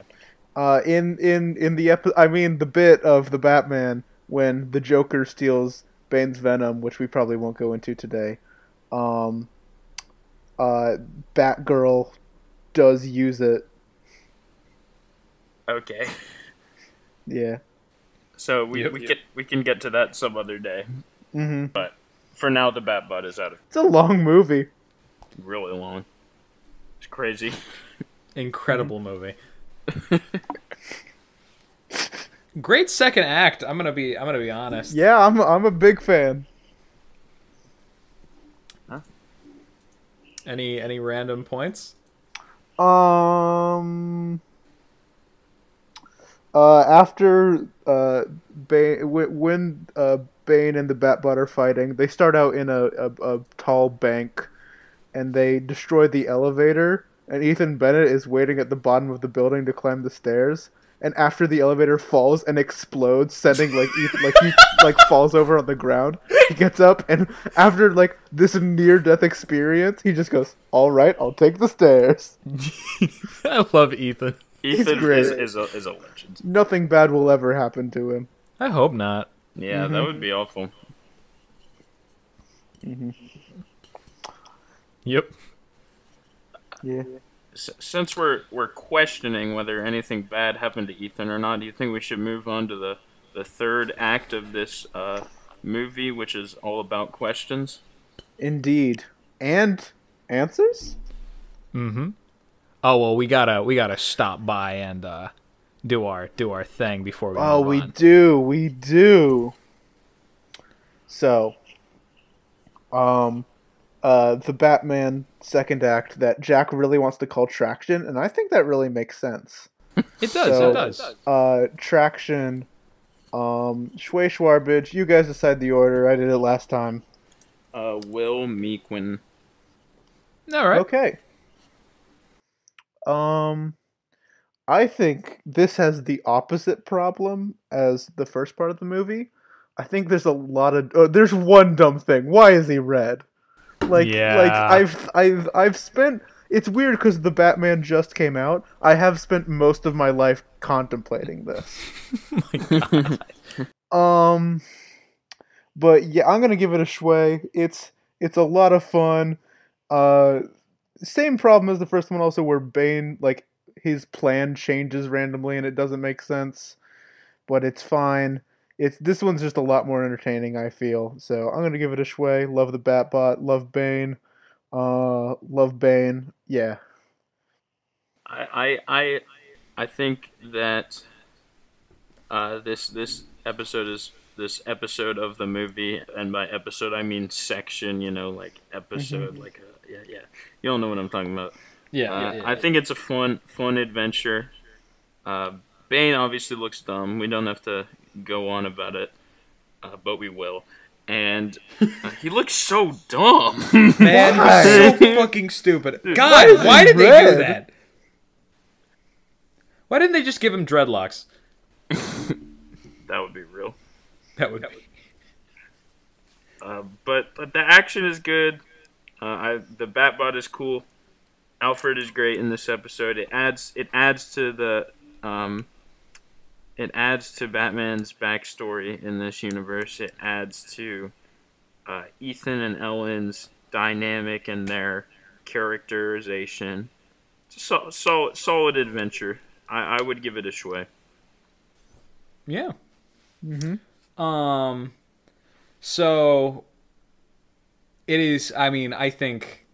Uh, in in in the epi- I mean the bit of the Batman when the Joker steals Bane's venom, which we probably won't go into today. Um, uh, Batgirl does use it. Okay. Yeah. So we, Yep. we can we can get to that some other day. Mm-hmm. But for now, the Batbot is out of It's a long movie. really long. It's crazy. Incredible movie. (laughs) Great second act. I'm gonna be. I'm gonna be honest. Yeah, I'm I'm a big fan. Any any random points? Um. Uh, after uh, Bane, when uh, Bane and the Batbot are fighting, they start out in a, a, a tall bank, and they destroy the elevator. And Ethan Bennett is waiting at the bottom of the building to climb the stairs. And after the elevator falls and explodes, sending like Ethan, (laughs) like he like falls over on the ground, he gets up and after like this near death experience, he just goes, "All right, I'll take the stairs." (laughs) I love Ethan. Ethan great. is, is, a, is a legend. Nothing bad will ever happen to him. I hope not. Yeah, that mm-hmm. would be awful. Mm-hmm. Yep. Yeah. S- since we're we're questioning whether anything bad happened to Ethan or not, do you think we should move on to the the third act of this uh, movie, which is all about questions? Indeed. And answers? Mm-hmm. Oh well, we gotta we gotta stop by and uh, do our do our thing before we. Oh, move we on. do. We do. So, um, uh, the Batman second act that Jack really wants to call Traction, and I think that really makes sense. It does. So- it does. Uh, Traction, um, Schway Schwarbage, you guys decide the order. I did it last time. Uh, Will Meekwin. All right. Okay. Um, I think this has the opposite problem as the first part of the movie. I think there's a lot of oh, there's one dumb thing. Why is he red? Like like I've I've I've spent it's weird because the Batman just came out. I have spent most of my life contemplating this. (laughs) (laughs) Um, but yeah, I'm gonna give it a schway. It's it's a lot of fun. Uh, same problem as the first one, also where Bane like his plan changes randomly and it doesn't make sense, but it's fine. It's this one's just a lot more entertaining. I feel so. I'm gonna give it a schway. Love the Batbot. Love Bane. Uh, love Bane. Yeah. I I I, I think that uh, this this episode is this episode of the movie, and by episode I mean section. You know, like episode, like a, yeah yeah. You don't know what I'm talking about. Yeah. Uh, yeah, yeah. I think it's a fun fun adventure. Uh, Bane obviously looks dumb. We don't have to go on about it, uh, but we will. And uh, he looks so dumb. (laughs) Man, Why? so fucking stupid. God, is why, he did they do that? Why didn't they just give him dreadlocks? (laughs) that would be real. That would be. Uh, but but the action is good. Uh, I the Batbot is cool. Alfred is great in this episode. It adds it adds to the um, it adds to Batman's backstory in this universe. It adds to uh, Ethan and Ellen's dynamic and their characterization. It's a sol- sol- solid adventure. I, I would give it a shway. Yeah. Mm-hmm. Um. So. It is. I mean, I think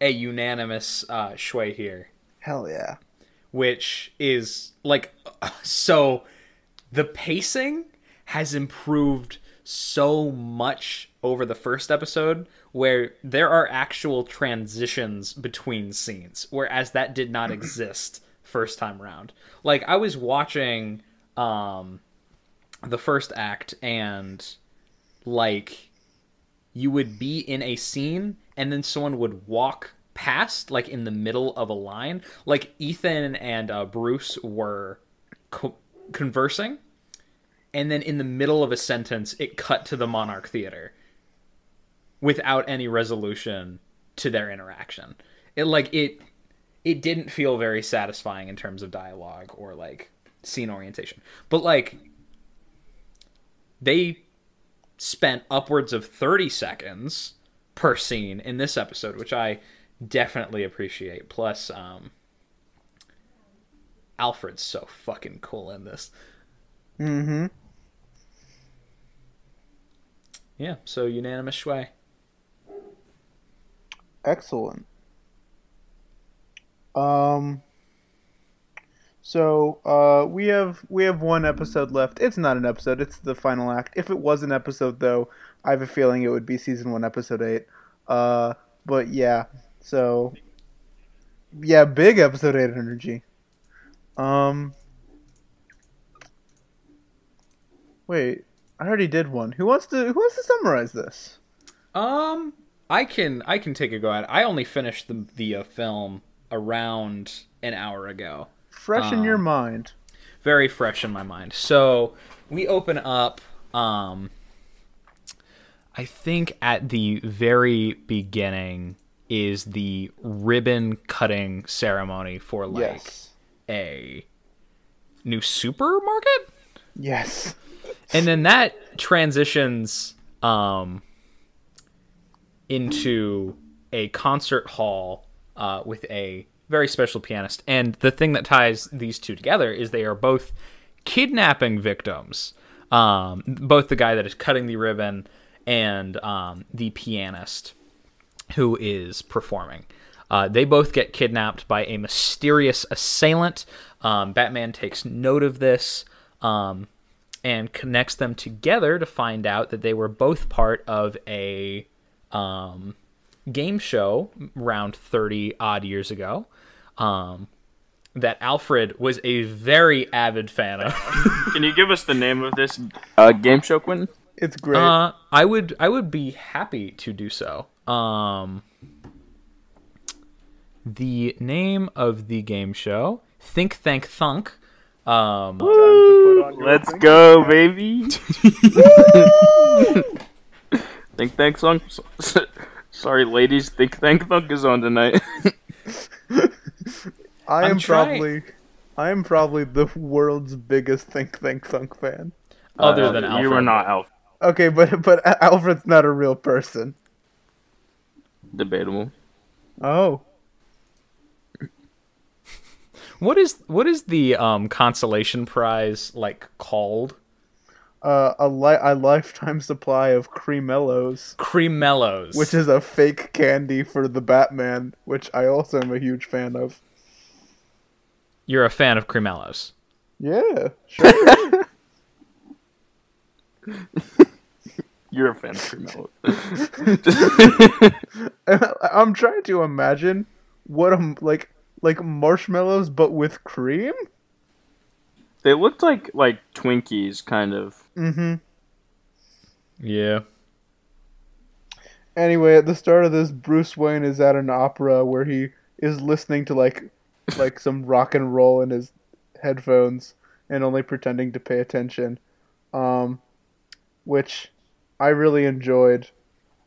a unanimous uh, schway here, Hell yeah. which is like (laughs) so. The pacing has improved so much over the first episode, where there are actual transitions between scenes, whereas that did not (clears throat) exist first time around. Like I was watching um the first act and like you would be in a scene and then someone would walk past like in the middle of a line like ethan and uh, bruce were co- conversing and then in the middle of a sentence it cut to the monarch theater without any resolution to their interaction it like it it didn't feel very satisfying in terms of dialogue or like scene orientation. But like they spent upwards of 30 seconds per scene in this episode, which I definitely appreciate. Plus, um, Alfred's so fucking cool in this. Mm-hmm. Yeah, so unanimous Schway. Excellent. Um. So uh, we have we have one episode left. It's not an episode; it's the final act. If it was an episode, though, I have a feeling it would be season one, episode eight. Uh, but yeah, so yeah, big episode eight energy. Um. Wait, I already did one. Who wants to Who wants to summarize this? Um, I can I can take a go at it. I only finished the the uh, film around an hour ago. Fresh in your Um, mind. very fresh in my mind. So we open up. Um, I think at the very beginning is the ribbon cutting ceremony for like yes. A new supermarket, Yes. and then that transitions um, into a concert hall uh, with a very special pianist. And the thing that ties these two together is they are both kidnapping victims. Um, both the guy that is cutting the ribbon and um, the pianist who is performing. Uh, they both get kidnapped by a mysterious assailant. Um, Batman takes note of this um, and connects them together to find out that they were both part of a um, game show around 30 odd years ago um, that Alfred was a very avid fan of. (laughs) Can you give us the name of this uh, game show, Quentin? It's great. Uh, I would I would be happy to do so. Um, the name of the game show, Think Thank Thunk. Um, Let's go, baby. (laughs) Think Thank Thunk. (laughs) Sorry, ladies. Think Thank Thunk is on tonight. (laughs) I I'm trying- probably I am probably the world's biggest Think Think Thunk fan. other Uh, than Alfred. You are not Alfred. Okay, but but Alfred's not a real person. Debatable. Oh, What is what is the um consolation prize like called? uh, a li- a lifetime supply of Cremellos, Cremellos. which is a fake candy for the Batman, which I also am a huge fan of. you're a fan of Cremellos. Yeah, sure. (laughs) You're a fan of Cremello. (laughs) (laughs) I'm trying to imagine what I'm like like marshmallows, but with cream. they looked like like Twinkies, kind of. Mm-hmm. Yeah. Anyway, at the start of this, Bruce Wayne is at an opera where he is listening to like (laughs) like some rock and roll in his headphones and only pretending to pay attention. Um which I really enjoyed.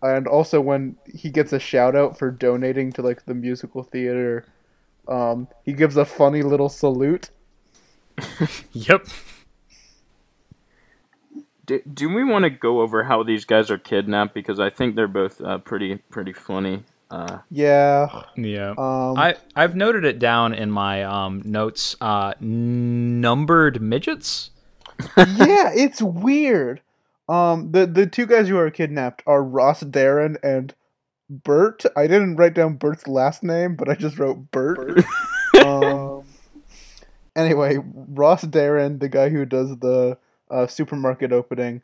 And also when he gets a shout out for donating to like the musical theater, um he gives a funny little salute. Yep. Do, do we want to go over how these guys are kidnapped? Because I think they're both uh, pretty pretty funny. Uh, Yeah. Yeah. Um I I've noted it down in my um notes. Uh, numbered midgets. yeah, it's weird. Um, the the two guys who are kidnapped are Ross Darren and Bert. I didn't write down Bert's last name, but I just wrote Bert. (laughs) um, (laughs) anyway, Ross Darren, the guy who does the uh, supermarket opening,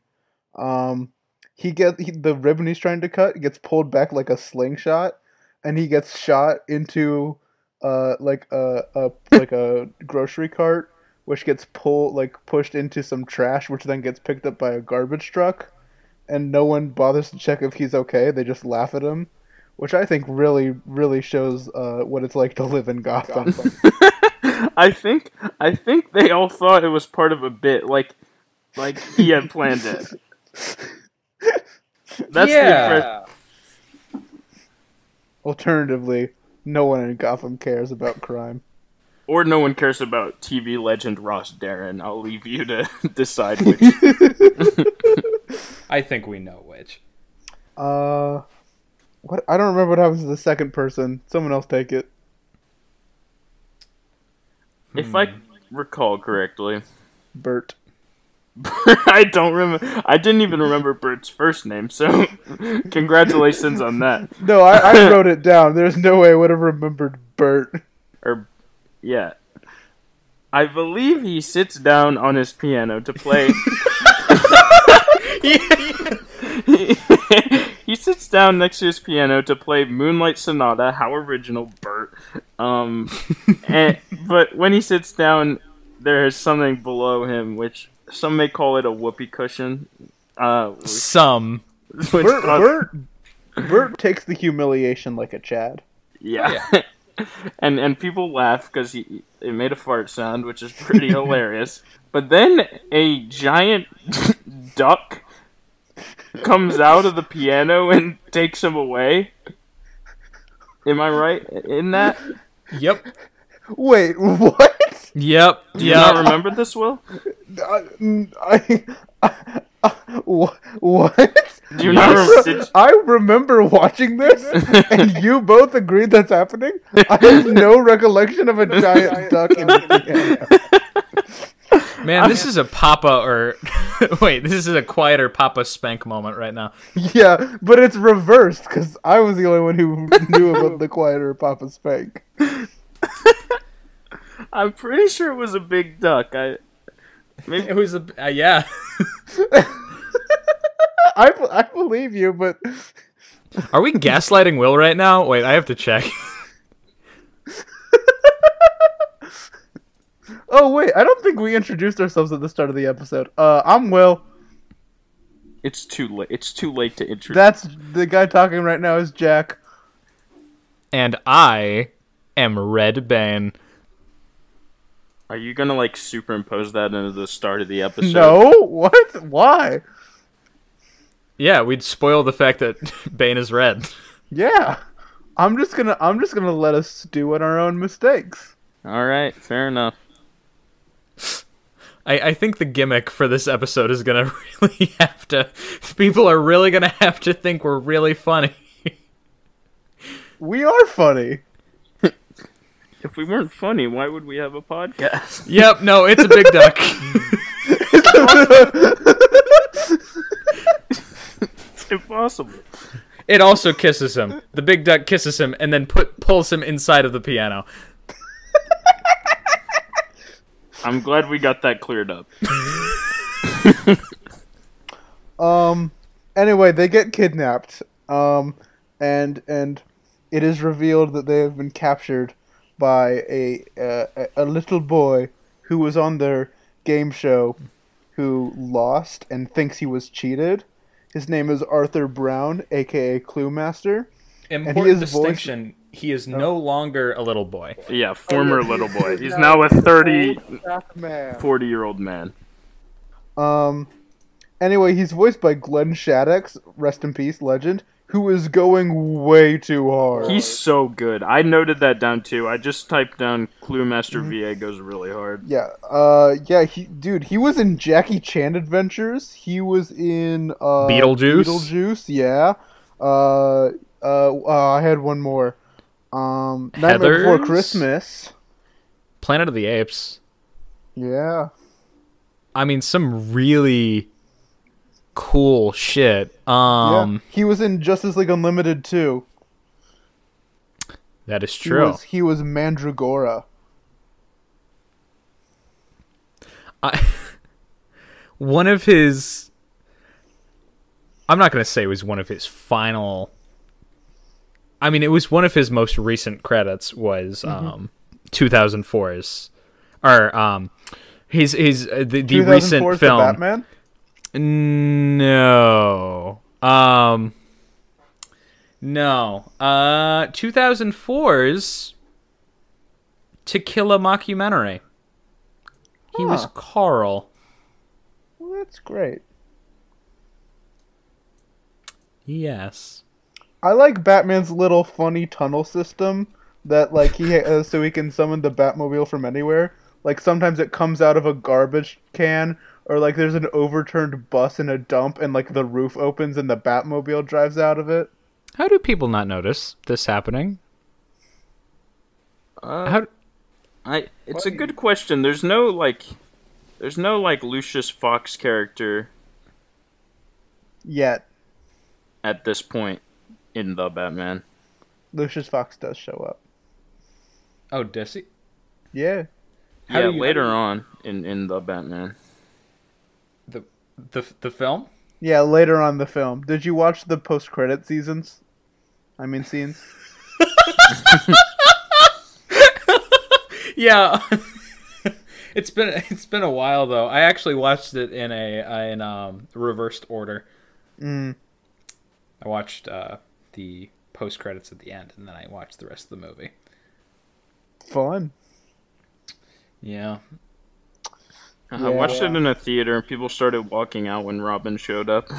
um, he get he, the ribbon he's trying to cut gets pulled back like a slingshot, and he gets shot into uh like a, a (laughs) like a grocery cart which gets pulled like pushed into some trash which then gets picked up by a garbage truck and no one bothers to check if he's okay. They just laugh at him which i think really really shows uh, what it's like to live in gotham. (laughs) I think I think they all thought it was part of a bit, like like he had planned it. (laughs) That's the impre- alternatively no one in gotham cares about crime or no one cares about TV legend Ross Darren. I'll leave you to (laughs) decide (laughs) which. I think we know which. Uh, what? I don't remember what happens to the second person. Someone else take it. if I recall correctly, Bert. (laughs) I don't remember. I didn't even remember Bert's first name, so congratulations on that. No, I, I wrote it down. There's no way I would have remembered Bert. Or, yeah. I believe he sits down on his piano to play. (laughs) (laughs) he sits down next to his piano to play Moonlight Sonata. How original, Bert. Um, (laughs) and, but when he sits down, there is something below him, which some may call it a whoopee cushion. Uh, which, Some. which Bert, Bert, Bert takes the humiliation like a Chad. Yeah. (laughs) and and people laugh because he it made a fart sound, which is pretty (laughs) hilarious. But then a giant (laughs) duck comes out of the piano and takes him away. Am I right in that? Yep. Wait, what? Yep. Do you not remember this, Will? I, I, I, what? what? Do you not remember? I remember watching this, (laughs) and you both agreed that's happening. I have no recollection of a giant duck in the. Man, this is a Papa or (laughs) wait, this is a quieter Papa Spank moment right now. Yeah, but it's reversed because I was the only one who knew about the quieter Papa Spank. (laughs) I'm pretty sure it was a big duck. I maybe It was a uh, yeah. I, I believe you, but Are we gaslighting Will right now? Wait, I have to check. (laughs) oh wait, I don't think we introduced ourselves at the start of the episode. Uh, I'm Will. it's too late. It's too late to introduce. That's the guy talking right now is Jack. and I am Red Bane. Are you gonna like superimpose that into the start of the (laughs) episode? No, what? Why? Yeah, we'd spoil the fact that (laughs) Bane is red. Yeah, I'm just gonna I'm just gonna let us do in our own mistakes. All right, fair enough. I, I think the gimmick for this episode is gonna (laughs) really have to. People are really gonna have to think we're really funny. We are funny. (laughs) If we weren't funny, why would we have a podcast? yep, no, it's a big duck. It's impossible. it also kisses him. The big duck kisses him and then put pulls him inside of the piano. I'm glad we got that cleared up. (laughs) Um. Anyway, they get kidnapped. Um, and and it is revealed that they have been captured by a uh, a- a little boy who was on their game show, who lost and thinks he was cheated. His name is Arthur Brown, aka Clue Master. Important is voiced- distinction. He is no longer a little boy. Yeah, former little boy. He's (laughs) now a 30, 40 year old man. Um. Anyway, he's voiced by Glenn Shadix, rest in peace, legend, who is going way too hard. He's so good. I noted that down too. I just typed down Clue Master VA goes really hard. Yeah, uh, yeah, he, dude, he was in Jackie Chan Adventures. He was in uh, Beetlejuice? Beetlejuice, yeah. Uh, uh, uh, I had one more. Um, Nightmare Before Christmas. Planet of the Apes. Yeah. I mean, some really cool shit. yeah. Um, He was in Justice League Unlimited too. that is He true. was, he was Mandragora. I, (laughs) one of his I'm not going to say it was one of his final I mean it was one of his most recent credits was Mm-hmm. um 2004's or um his his uh, the, the recent 2004's The film Batman. No. Um No. Uh 2004's To Kill a Mockumentary. He was Carl. Well, that's great. Yes. I like Batman's little funny tunnel system that like he uh, (laughs) so he can summon the Batmobile from anywhere. Like sometimes it comes out of a garbage can, or like there's an overturned bus in a dump, and like the roof opens and the Batmobile drives out of it. How do people not notice this happening? Uh, How I it's a good question. There's no like there's no like Lucius Fox character Yet at this point in the Batman. Lucius Fox does show up. Oh, does he? Yeah. How yeah, you- later on in in the Batman. The the the film? Yeah, later on the film. Did you watch the post credit seasons? I mean scenes? (laughs) (laughs) Yeah. (laughs) it's been it's been a while though. I actually watched it in a in um reversed order. Mm. I watched uh the post credits at the end and then I watched the rest of the movie. Fun. Yeah. I watched it in a theater and people started walking out when Robin showed up.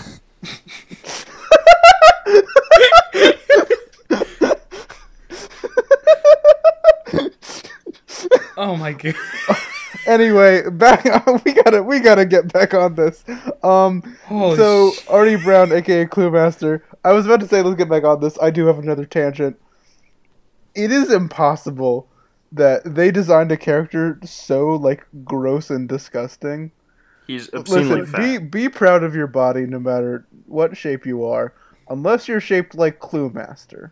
Oh my god. Anyway, back (laughs) we gotta we gotta get back on this. Um Holy so sh- Artie Brown, aka Clue Master, I was about to say let's get back on this. I do have another tangent. It is impossible that they designed a character so like gross and disgusting. He's obscenely Listen, fat. be be proud of your body no matter what shape you are, unless you're shaped like Cluemaster.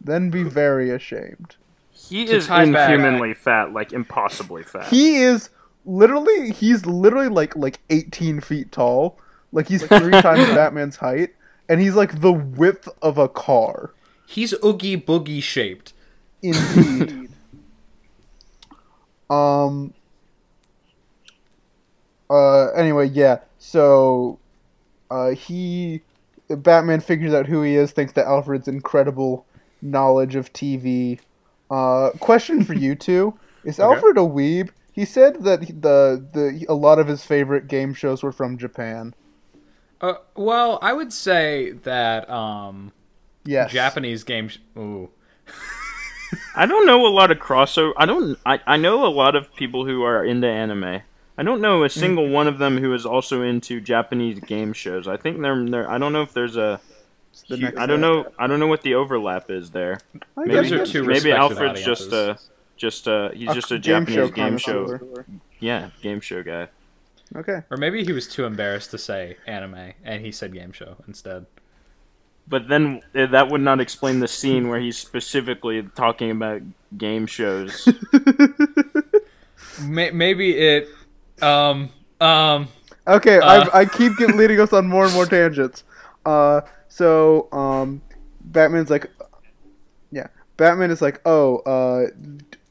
Then be very ashamed. he To is tie back- inhumanly fat, like impossibly fat. He is literally he's literally like like 18 feet tall. Like he's three (laughs) times Batman's height, and he's like the width of a car. He's oogie boogie shaped. Indeed. Um. Uh. Anyway, yeah. So, uh, he, Batman figures out who he is, thanks to Alfred's incredible knowledge of TV. Uh, question for you two: (laughs) Is Okay. Alfred a weeb? He said that the the a lot of his favorite game shows were from Japan. Uh, well, I would say that um Yes. Japanese game sh- ooh. I don't know a lot of crossover. I don't. I, I know a lot of people who are into anime. I don't know a single one of them who is also into Japanese game shows. I think they're. they're I don't know if there's a. the hu- next I don't know. I don't know what the overlap is there. I Maybe, guess two maybe respected Alfred's just a. Just a. He's just a, game Japanese game show. Yeah, game show guy. Okay. Or maybe he was too embarrassed to say anime and he said game show instead. But then uh, that would not explain the scene where he's specifically talking about game shows. (laughs) May- maybe it um um Okay, Uh. I I keep get (laughs) leading us on more and more tangents. Uh, so um, Batman's like, yeah, Batman is like, oh, uh,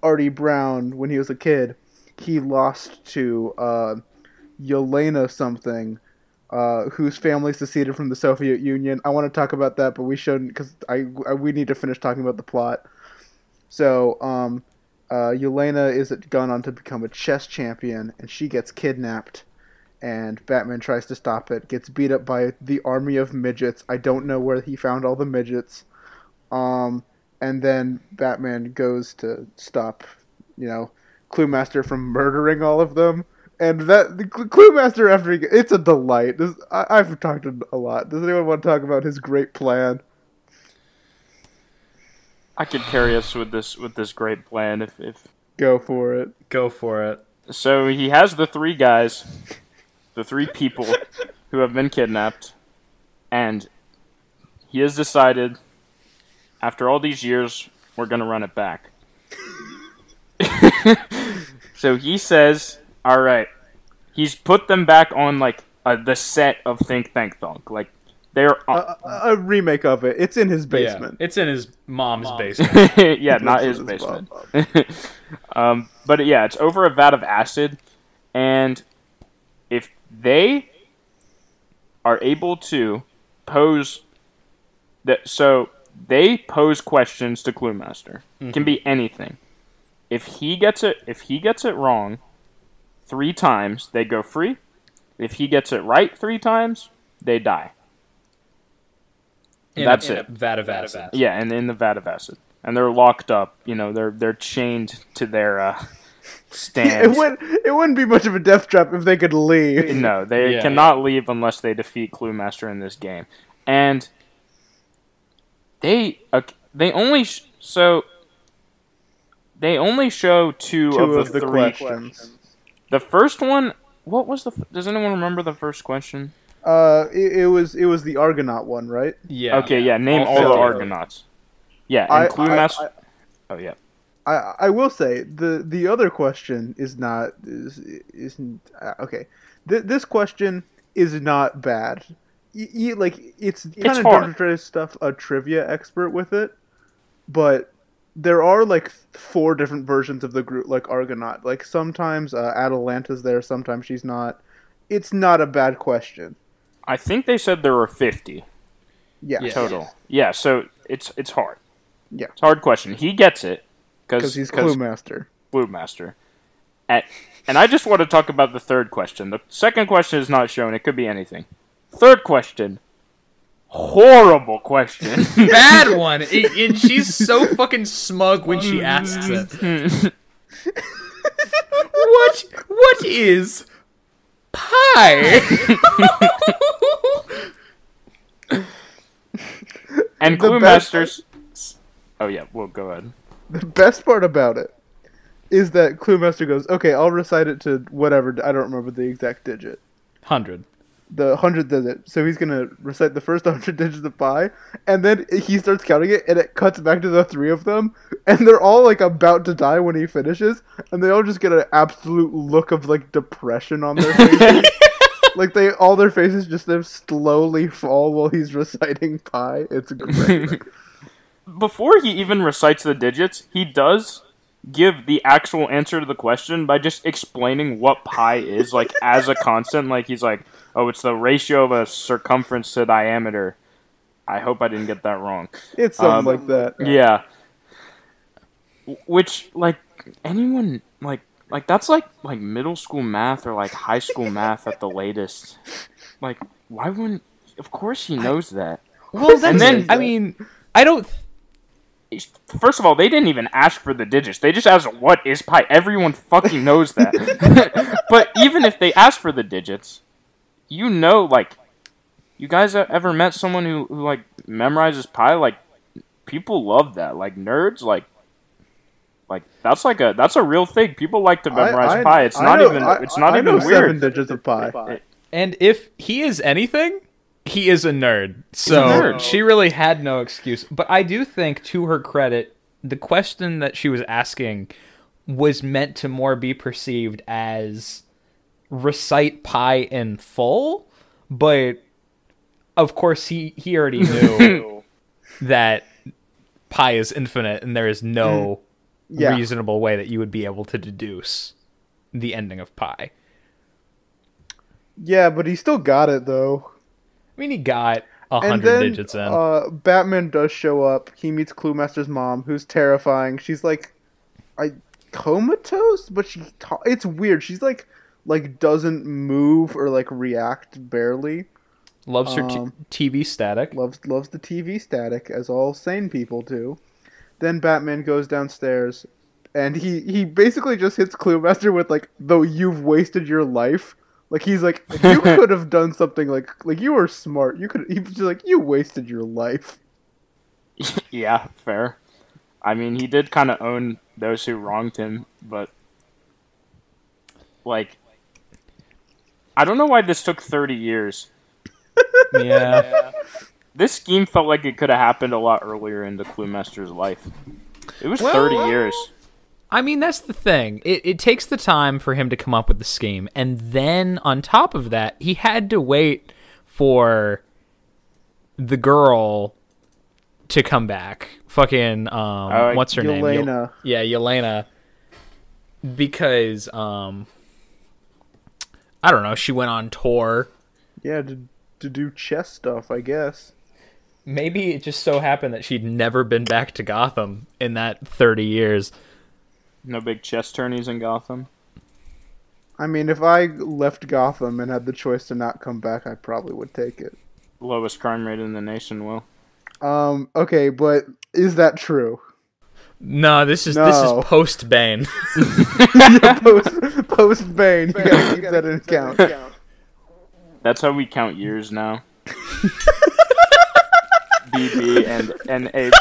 Artie Brown when he was a kid, he lost to uh, Yelena something, uh, whose family seceded from the Soviet Union. I want to talk about that, but we shouldn't because I, I we need to finish talking about the plot. So um, uh, Yelena is gone on to become a chess champion, and she gets kidnapped and Batman tries to stop it, gets beat up by the army of midgets. I don't know where he found all the midgets. Um, and then Batman goes to stop, you know, Cluemaster from murdering all of them. And that the Clue Master after he, it's a delight. This, I, I've talked a lot. Does anyone want to talk about his great plan? I could carry us with this with this great plan if, if Go for it. go for it. So he has the three guys, the three people (laughs) who have been kidnapped, and he has decided, after all these years, we're gonna run it back. (laughs) (laughs) so he says, "All right." He's put them back on like uh, the set of Think Tank Thunk. Like they're A, a, a remake of it. It's in his basement. Yeah, it's in his mom's basement. (laughs) yeah, not his This is basement. (laughs) Bob. um, but yeah, it's over a vat of acid, and if they are able to pose that, so they pose questions to Cluemaster. Can be anything. If he gets it, if he gets it wrong three times, they go free. If he gets it right three times, they die. In That's a, it. Vat of acid. Yeah, and in the vat of acid. and they're locked up. You know, they're they're chained to their uh, (laughs) it wouldn't it wouldn't be much of a death trap if they could leave. no, they Yeah. cannot leave unless they defeat Cluemaster in this game, and they uh, they only sh- so they only show two, Two of the, of the three. questions. The first one, what was the? Does anyone remember the first question? Uh, it, it was it was the Argonaut one, right? Yeah. Okay, yeah, name All all, the Argonauts. Yeah, and I- I- Cluemaster. I- oh yeah. I I will say the the other question is not is isn't uh, okay. Th- this question is not bad. Y- y- like it's kind It's of hard. Dungeon stuff. A trivia expert with it, but there are like four different versions of the group, like Argonaut. Like sometimes uh, Atalanta's there, sometimes she's not. It's not a bad question. I think they said there were fifty Yeah, Yeah. total. Yeah, so it's it's hard. Yeah. it's a hard question. He gets it because he's Clue Master. Clue Master. And, and I just want to talk about the third question. The second question is not shown. It could be anything. Third question. Horrible question. (laughs) Bad (laughs) one. I- and she's so fucking smug when she oh, asks it. (laughs) what? What is pi? and The Clue Masters. Oh yeah, well go ahead. The best part about it is that Clue Master goes, "Okay, I'll recite it to whatever. I don't remember the exact digit." Hundred. The hundred digit. So he's gonna recite the first (laughs) hundred digits of pi, and then he starts counting it, and it cuts back to the three of them, and they're all like about to die when he finishes, and they all just get an absolute look of like depression on their faces. (laughs) like they all their faces just them slowly fall while he's reciting pi. It's great. (laughs) Before he even recites the digits, he does give the actual answer to the question by just explaining what pi is, like as a constant. Like he's like, "Oh, it's the ratio of a circumference to diameter." I hope I didn't get that wrong. it's something Um, like that. Yeah. Which like anyone like like that's like like middle school math or like high school math at the latest. Like why wouldn't of course he knows that. Well, that's. then- I mean, I don't. First of all, they didn't even ask for the digits. They just asked what is pi. Everyone fucking knows that. (laughs) but even if they ask for the digits, you know like you guys e- ever met someone who, who like memorizes pi like people love that. Like nerds like like that's like a that's a real thing. People like to memorize I- I- pi. It's I not know- even I- it's not I even know Seven digits of pi. And if he is anything, he is a nerd. So nerd. she really had no excuse. But I do think, to her credit, the question that she was asking was meant to more be perceived as recite pi in full. But of course, he he already (laughs) knew that pi is infinite, and there is no Yeah. reasonable way that you would be able to deduce the ending of pi. Yeah, but he still got it though. I mean, he got a hundred digits in. Uh, Batman does show up. He meets Cluemaster's mom, who's terrifying. She's like, I comatose, but she ta- it's weird. She's like like doesn't move or like react barely. Loves her t- um, TV static. Loves loves the TV static as all sane people do. Then Batman goes downstairs, and he he basically just hits Cluemaster with like, "Though you've wasted your life." Like he's like, you (laughs) could have done something like like you were smart. You could. He was just like, you wasted your life. (laughs) yeah, fair. I mean, he did kind of own those who wronged him, but like, I don't know why this took thirty years. (laughs) yeah. (laughs) This scheme felt like it could have happened a lot earlier in the Cluemaster's life. It was Well- thirty years. I mean, that's the thing. It, it takes the time for him to come up with the scheme, and then on top of that, he had to wait for the girl to come back. Fucking um, Oh, what's her name? Yelena. yeah, Yelena. Because um, I don't know. She went on tour. Yeah, to to do chess stuff, I guess. Maybe it just so happened that she'd never been back to Gotham in that thirty years. No big chess tourneys in Gotham. I mean, if I left Gotham and had the choice to not come back, I probably would take it. Lowest crime rate in the nation. Will Um, okay, but is that true? No, this is this is post Bane. (laughs) (laughs) yeah, post post Bane. You gotta keep that in account. That's how we count years now. (laughs) BB and NAB.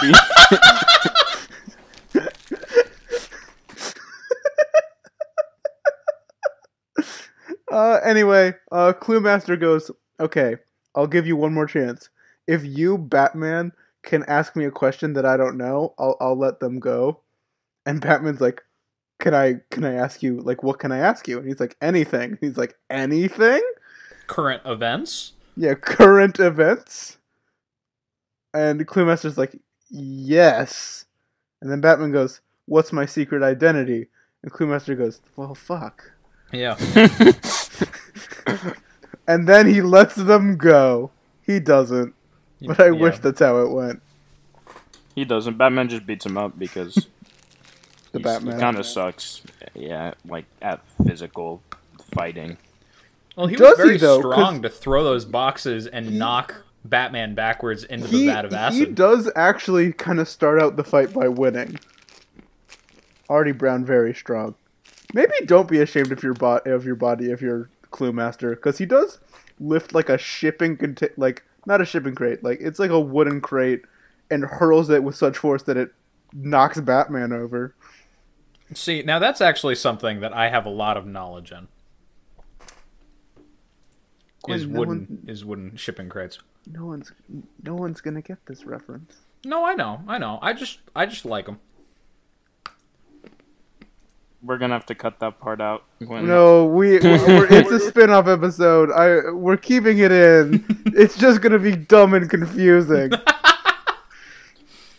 Uh, anyway, uh, Clue Master goes, okay, I'll give you one more chance. If you, Batman, can ask me a question that I don't know, I'll I'll let them go. And Batman's like, can I can I ask you like what can I ask you? And he's like, anything. He's like, anything? Current events. Yeah, current events. And Clue Master's like, yes. And then Batman goes, what's my secret identity? And Clue Master goes, well, fuck. Yeah. (laughs) and then he lets them go. He doesn't. (laughs) But I Yeah. wish that's how it went. he doesn't. Batman just beats him up because (laughs) The Batman. kind of sucks. Yeah, like at physical fighting. Well, he Does was very he, though? 'Cause- strong to throw those boxes and knock Batman backwards into the He, vat of acid. he does actually kind of start out the fight by winning. Artie Brown very strong. Maybe don't be ashamed of your bot of your body if you're Clue Master, because he does lift like a shipping conta- like not a shipping crate, like it's like a wooden crate, and hurls it with such force that it knocks Batman over. See, now that's actually something that I have a lot of knowledge in. Is Gwen, no wooden one- is wooden shipping crates. No one's no one's gonna get this reference. No, I know, I know. I just I just like them. We're gonna have to cut that part out. When, No, we (laughs) we're, it's a spin-off episode. I we're keeping it in. (laughs) It's just gonna be dumb and confusing.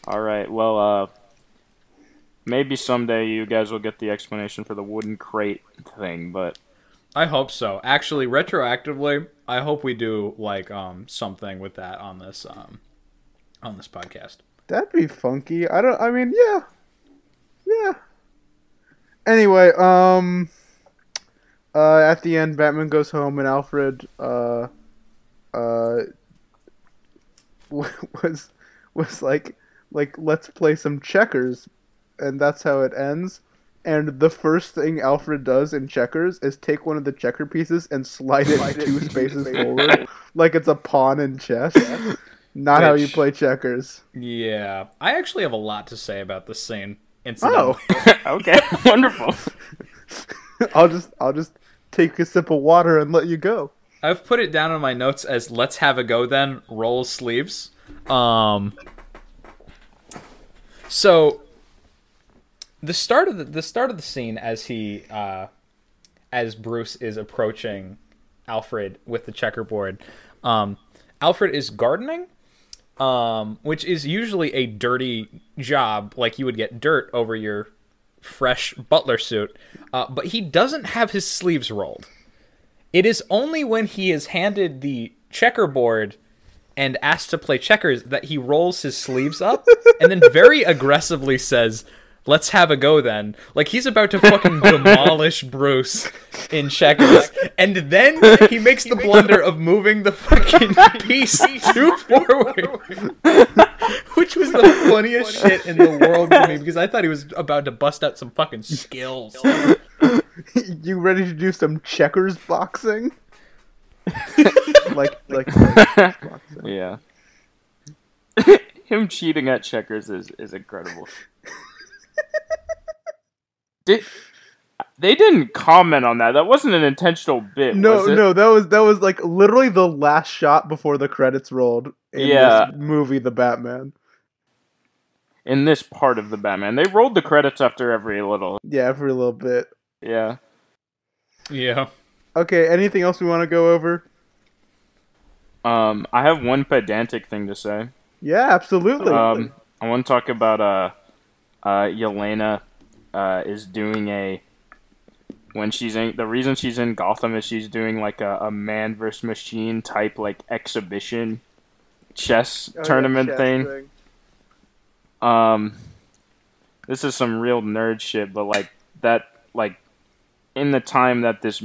All right. Well, uh, maybe someday you guys will get the explanation for the wooden crate thing, but I hope so. Actually, retroactively, I hope we do like um something with that on this um on this podcast. That'd be funky. I don't. I mean, yeah, yeah. Anyway, um, uh, at the end, Batman goes home, and Alfred, uh, uh, (laughs) was was like, like, let's play some checkers, and that's how it ends. And the first thing Alfred does in checkers is take one of the checker pieces and slide it two spaces (laughs) forward, like it's a pawn in chess. Not how you play checkers. Yeah, I actually have a lot to say about this scene. Oh, Incidentally. (laughs) (laughs) okay, (laughs) wonderful. I'll just I'll just take a sip of water and let you go. I've put it down on my notes as "Let's have a go." Then roll sleeves. Um. So, the start of the the start of the scene as he uh, as Bruce is approaching Alfred with the checkerboard. Um, Alfred is gardening, um, which is usually a dirty job, like you would get dirt over your fresh butler suit. Uh, but he doesn't have his sleeves rolled. It is only when he is handed the checkerboard and asked to play checkers that he rolls his sleeves up and then very aggressively says, Let's have a go then. Like he's about to fucking demolish (laughs) Bruce in checkers. And then (laughs) he makes the blunder of moving the fucking (laughs) piece too forward. Which was the funniest shit in the world to me because I thought he was about to bust out some fucking skills. you ready to do some checkers boxing? like like boxing. yeah. Him cheating at checkers is, is incredible. (laughs) Did they didn't comment on that? That wasn't an intentional bit. No, was it? no, that was that was like literally the last shot before the credits rolled in Yeah. this movie, The Batman. In this part of the Batman, they rolled the credits after every little. Yeah, every little bit. Yeah. Yeah. Okay, anything else we want to go over? Um, I have one pedantic thing to say. Yeah, absolutely. Um, I want to talk about uh, uh, Yelena uh, is doing a when she's in the reason she's in Gotham is she's doing like a, a man versus machine type like exhibition chess Oh, yeah, tournament chess thing. Um, this is some real nerd shit, but like that, like in the time that this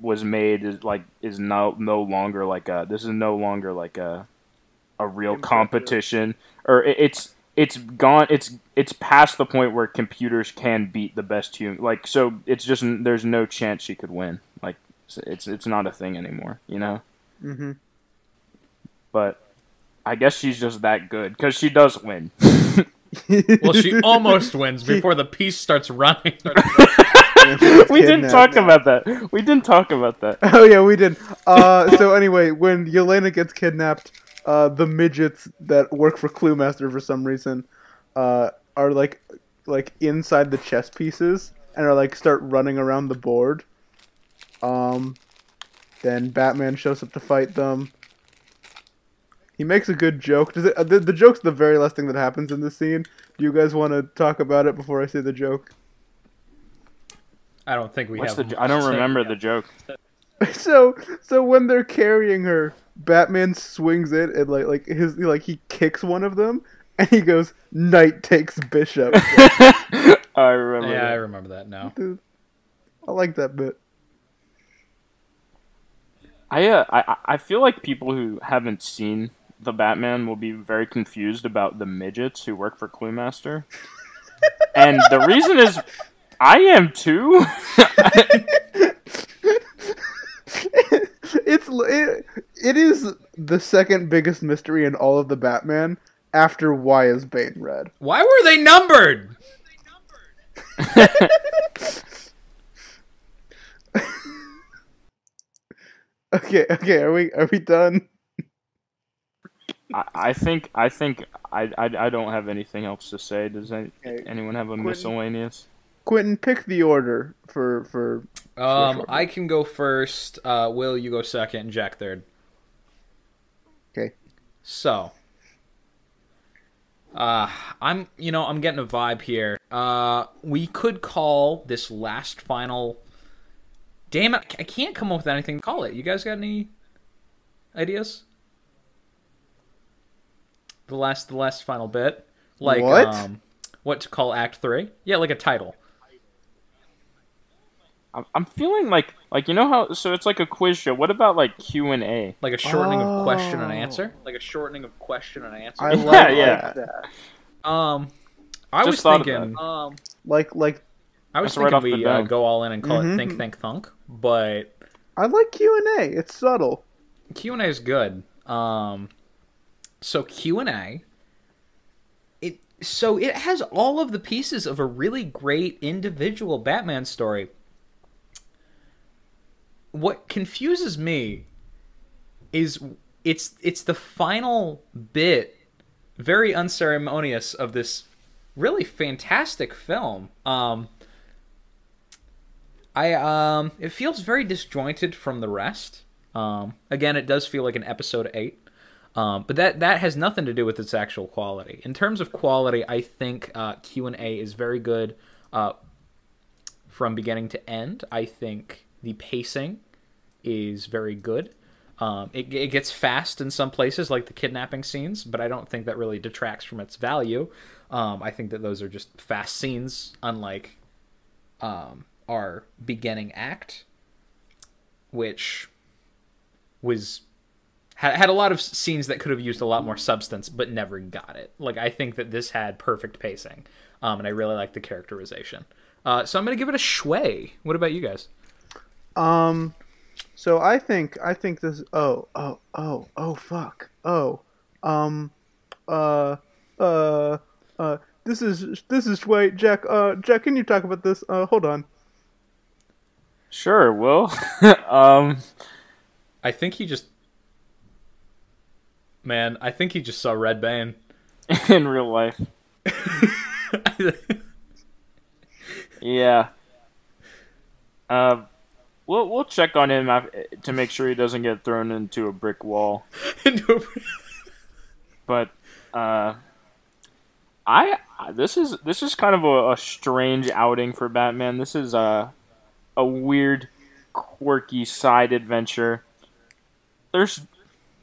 was made is like is no no longer like a this is no longer like a a real competition. Or it, it's it's gone. It's it's past the point where computers can beat the best human. Like so, it's just there's no chance she could win. Like it's it's not a thing anymore. You know. Mm-hmm. But I guess she's just that good because she does win. (laughs) Well, she almost wins before the piece starts running. (laughs) (laughs) we didn't talk about that. We didn't talk about that. Oh yeah, we did. Uh, so anyway, when Yelena gets kidnapped, uh, the midgets that work for Cluemaster for some reason, uh, are like, like inside the chess pieces and are like start running around the board. Um, then Batman shows up to fight them. He makes a good joke. Does it? Uh, the, the joke's the very last thing that happens in this scene. Do you guys want to talk about it before I say the joke? I don't think we What's have. the? I don't remember the joke. (laughs) so so when they're carrying her, Batman swings it and like like his like he kicks one of them and he goes knight takes bishop. (laughs) (laughs) I remember. Yeah, I remember that now. Dude, I like that bit. I, uh, I I feel like people who haven't seen the Batman will be very confused about the midgets who work for Cluemaster, (laughs) and the reason is, I am too. It's it, it is the second biggest mystery in all of the Batman after why is Bane red? Why were they numbered? (laughs) Okay, okay, are we are we done? I, I think I think I, I I don't have anything else to say. Does any, Okay. anyone have a Quentin? miscellaneous? Quentin, pick the order for for Um, sure. I can go first. Uh, Will, you go second, and Jack third. Okay. So, uh, I'm you know I'm getting a vibe here. Uh, we could call this last final. Damn it! I can't come up with anything to call it. You guys got any ideas? The last, the last final bit, like What? um, what to call Act Three? Yeah, like a title. I'm, I'm feeling like like you know how so it's like a quiz show. What about like Q and A? like a shortening of question and Oh. answer like a shortening of question and answer I (laughs) Yeah, like yeah. that. um i Just was thinking um Like like i was That's right thinking we uh, go all in and call Mhm. it think think thunk but I like Q and A. It's subtle. q&a is good um so q&a it so it has all of the pieces of a really great individual batman story what confuses me is it's it's the final bit very unceremonious of this really fantastic film um i um it feels very disjointed from the rest um again it does feel like an episode 8 um, but that that has nothing to do with its actual quality. In terms of quality, I think uh, Q and A is very good uh, from beginning to end. I think the pacing is very good. Um, it, it gets fast in some places, like the kidnapping scenes, but I don't think that really detracts from its value. Um, I think that those are just fast scenes, unlike um, our beginning act, which was had, had a lot of scenes that could have used a lot more substance, but never got it. Like I think that this had perfect pacing, um, and I really like the characterization. Uh, so I'm gonna give it a schway. What about you guys? Um, so I think I think this. Oh oh oh oh fuck. Oh, um, uh, uh, uh. This is this is wait, Jack. Uh, Jack, can you talk about this? Uh, hold on. Sure, Will. (laughs) um, I think he just, man, I think he just saw Red Bane. (laughs) in real life, (laughs) yeah. Uh, we'll we'll check on him to make sure he doesn't get thrown into a brick wall. (laughs) into a brick. But uh, I this is this is kind of a, a strange outing for Batman. This is a a weird, quirky side adventure. There's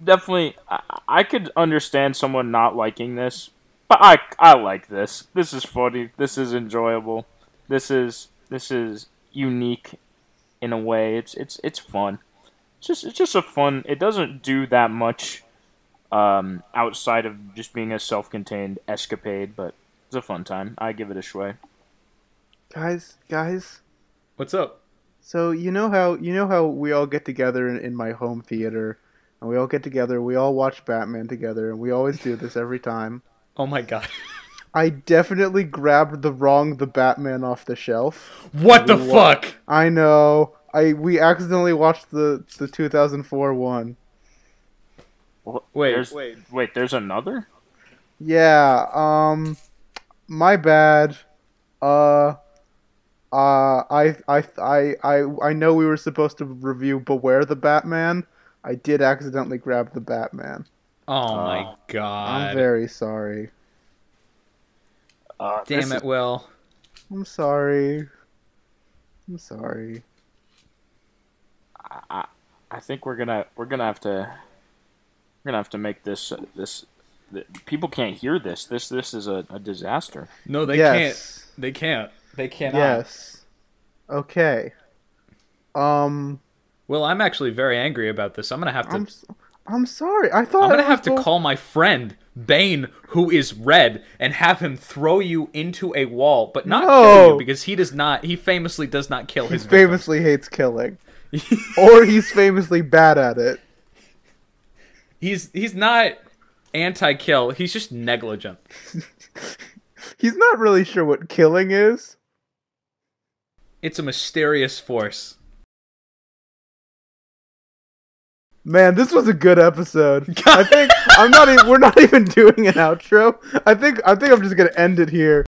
definitely I, I could understand someone not liking this, but I I like this. This is funny. This is enjoyable. This is this is unique in a way. It's it's it's fun. It's just it's just a fun. It doesn't do that much um, outside of just being a self-contained escapade, but it's a fun time. I give it a schway. Guys, guys. What's up? So you know how you know how we all get together in, in my home theater, and we all get together. We all watch Batman together, and we always do this every time. Oh my god. (laughs) I definitely grabbed the wrong the Batman off the shelf. What the What? fuck? I know. I we accidentally watched the the 2004 one. Wh- Wait, there's, wait, wait. There's another. Yeah. Um. My bad. Uh. Uh. I I I I I know we were supposed to review Beware the Batman. I did accidentally grab the Batman. Oh my Uh, god. I'm very sorry. Uh, Damn this it, is- Will. I'm sorry. I'm sorry. I, I think we're gonna we're gonna have to we're gonna have to make this uh, this. th- People can't hear this. This this is a, a disaster. No, they yes. can't. They can't. They cannot. Yes. Okay. Um. Well, I'm actually very angry about this. I'm gonna have to. I'm. I'm, s- I'm sorry. I thought gonna have to both- call my friend Bane, who is red, and have him throw you into a wall, but not kill you because he does not. He famously does not kill He his victims. famously hates killing, or he's famously bad at it. (laughs) He's he's not anti-kill. He's just negligent. (laughs) He's not really sure what killing is. It's a mysterious force. Man, this was a good episode. (laughs) I think I'm not. Even, we're not even doing an outro. I think. I think I'm just gonna end it here.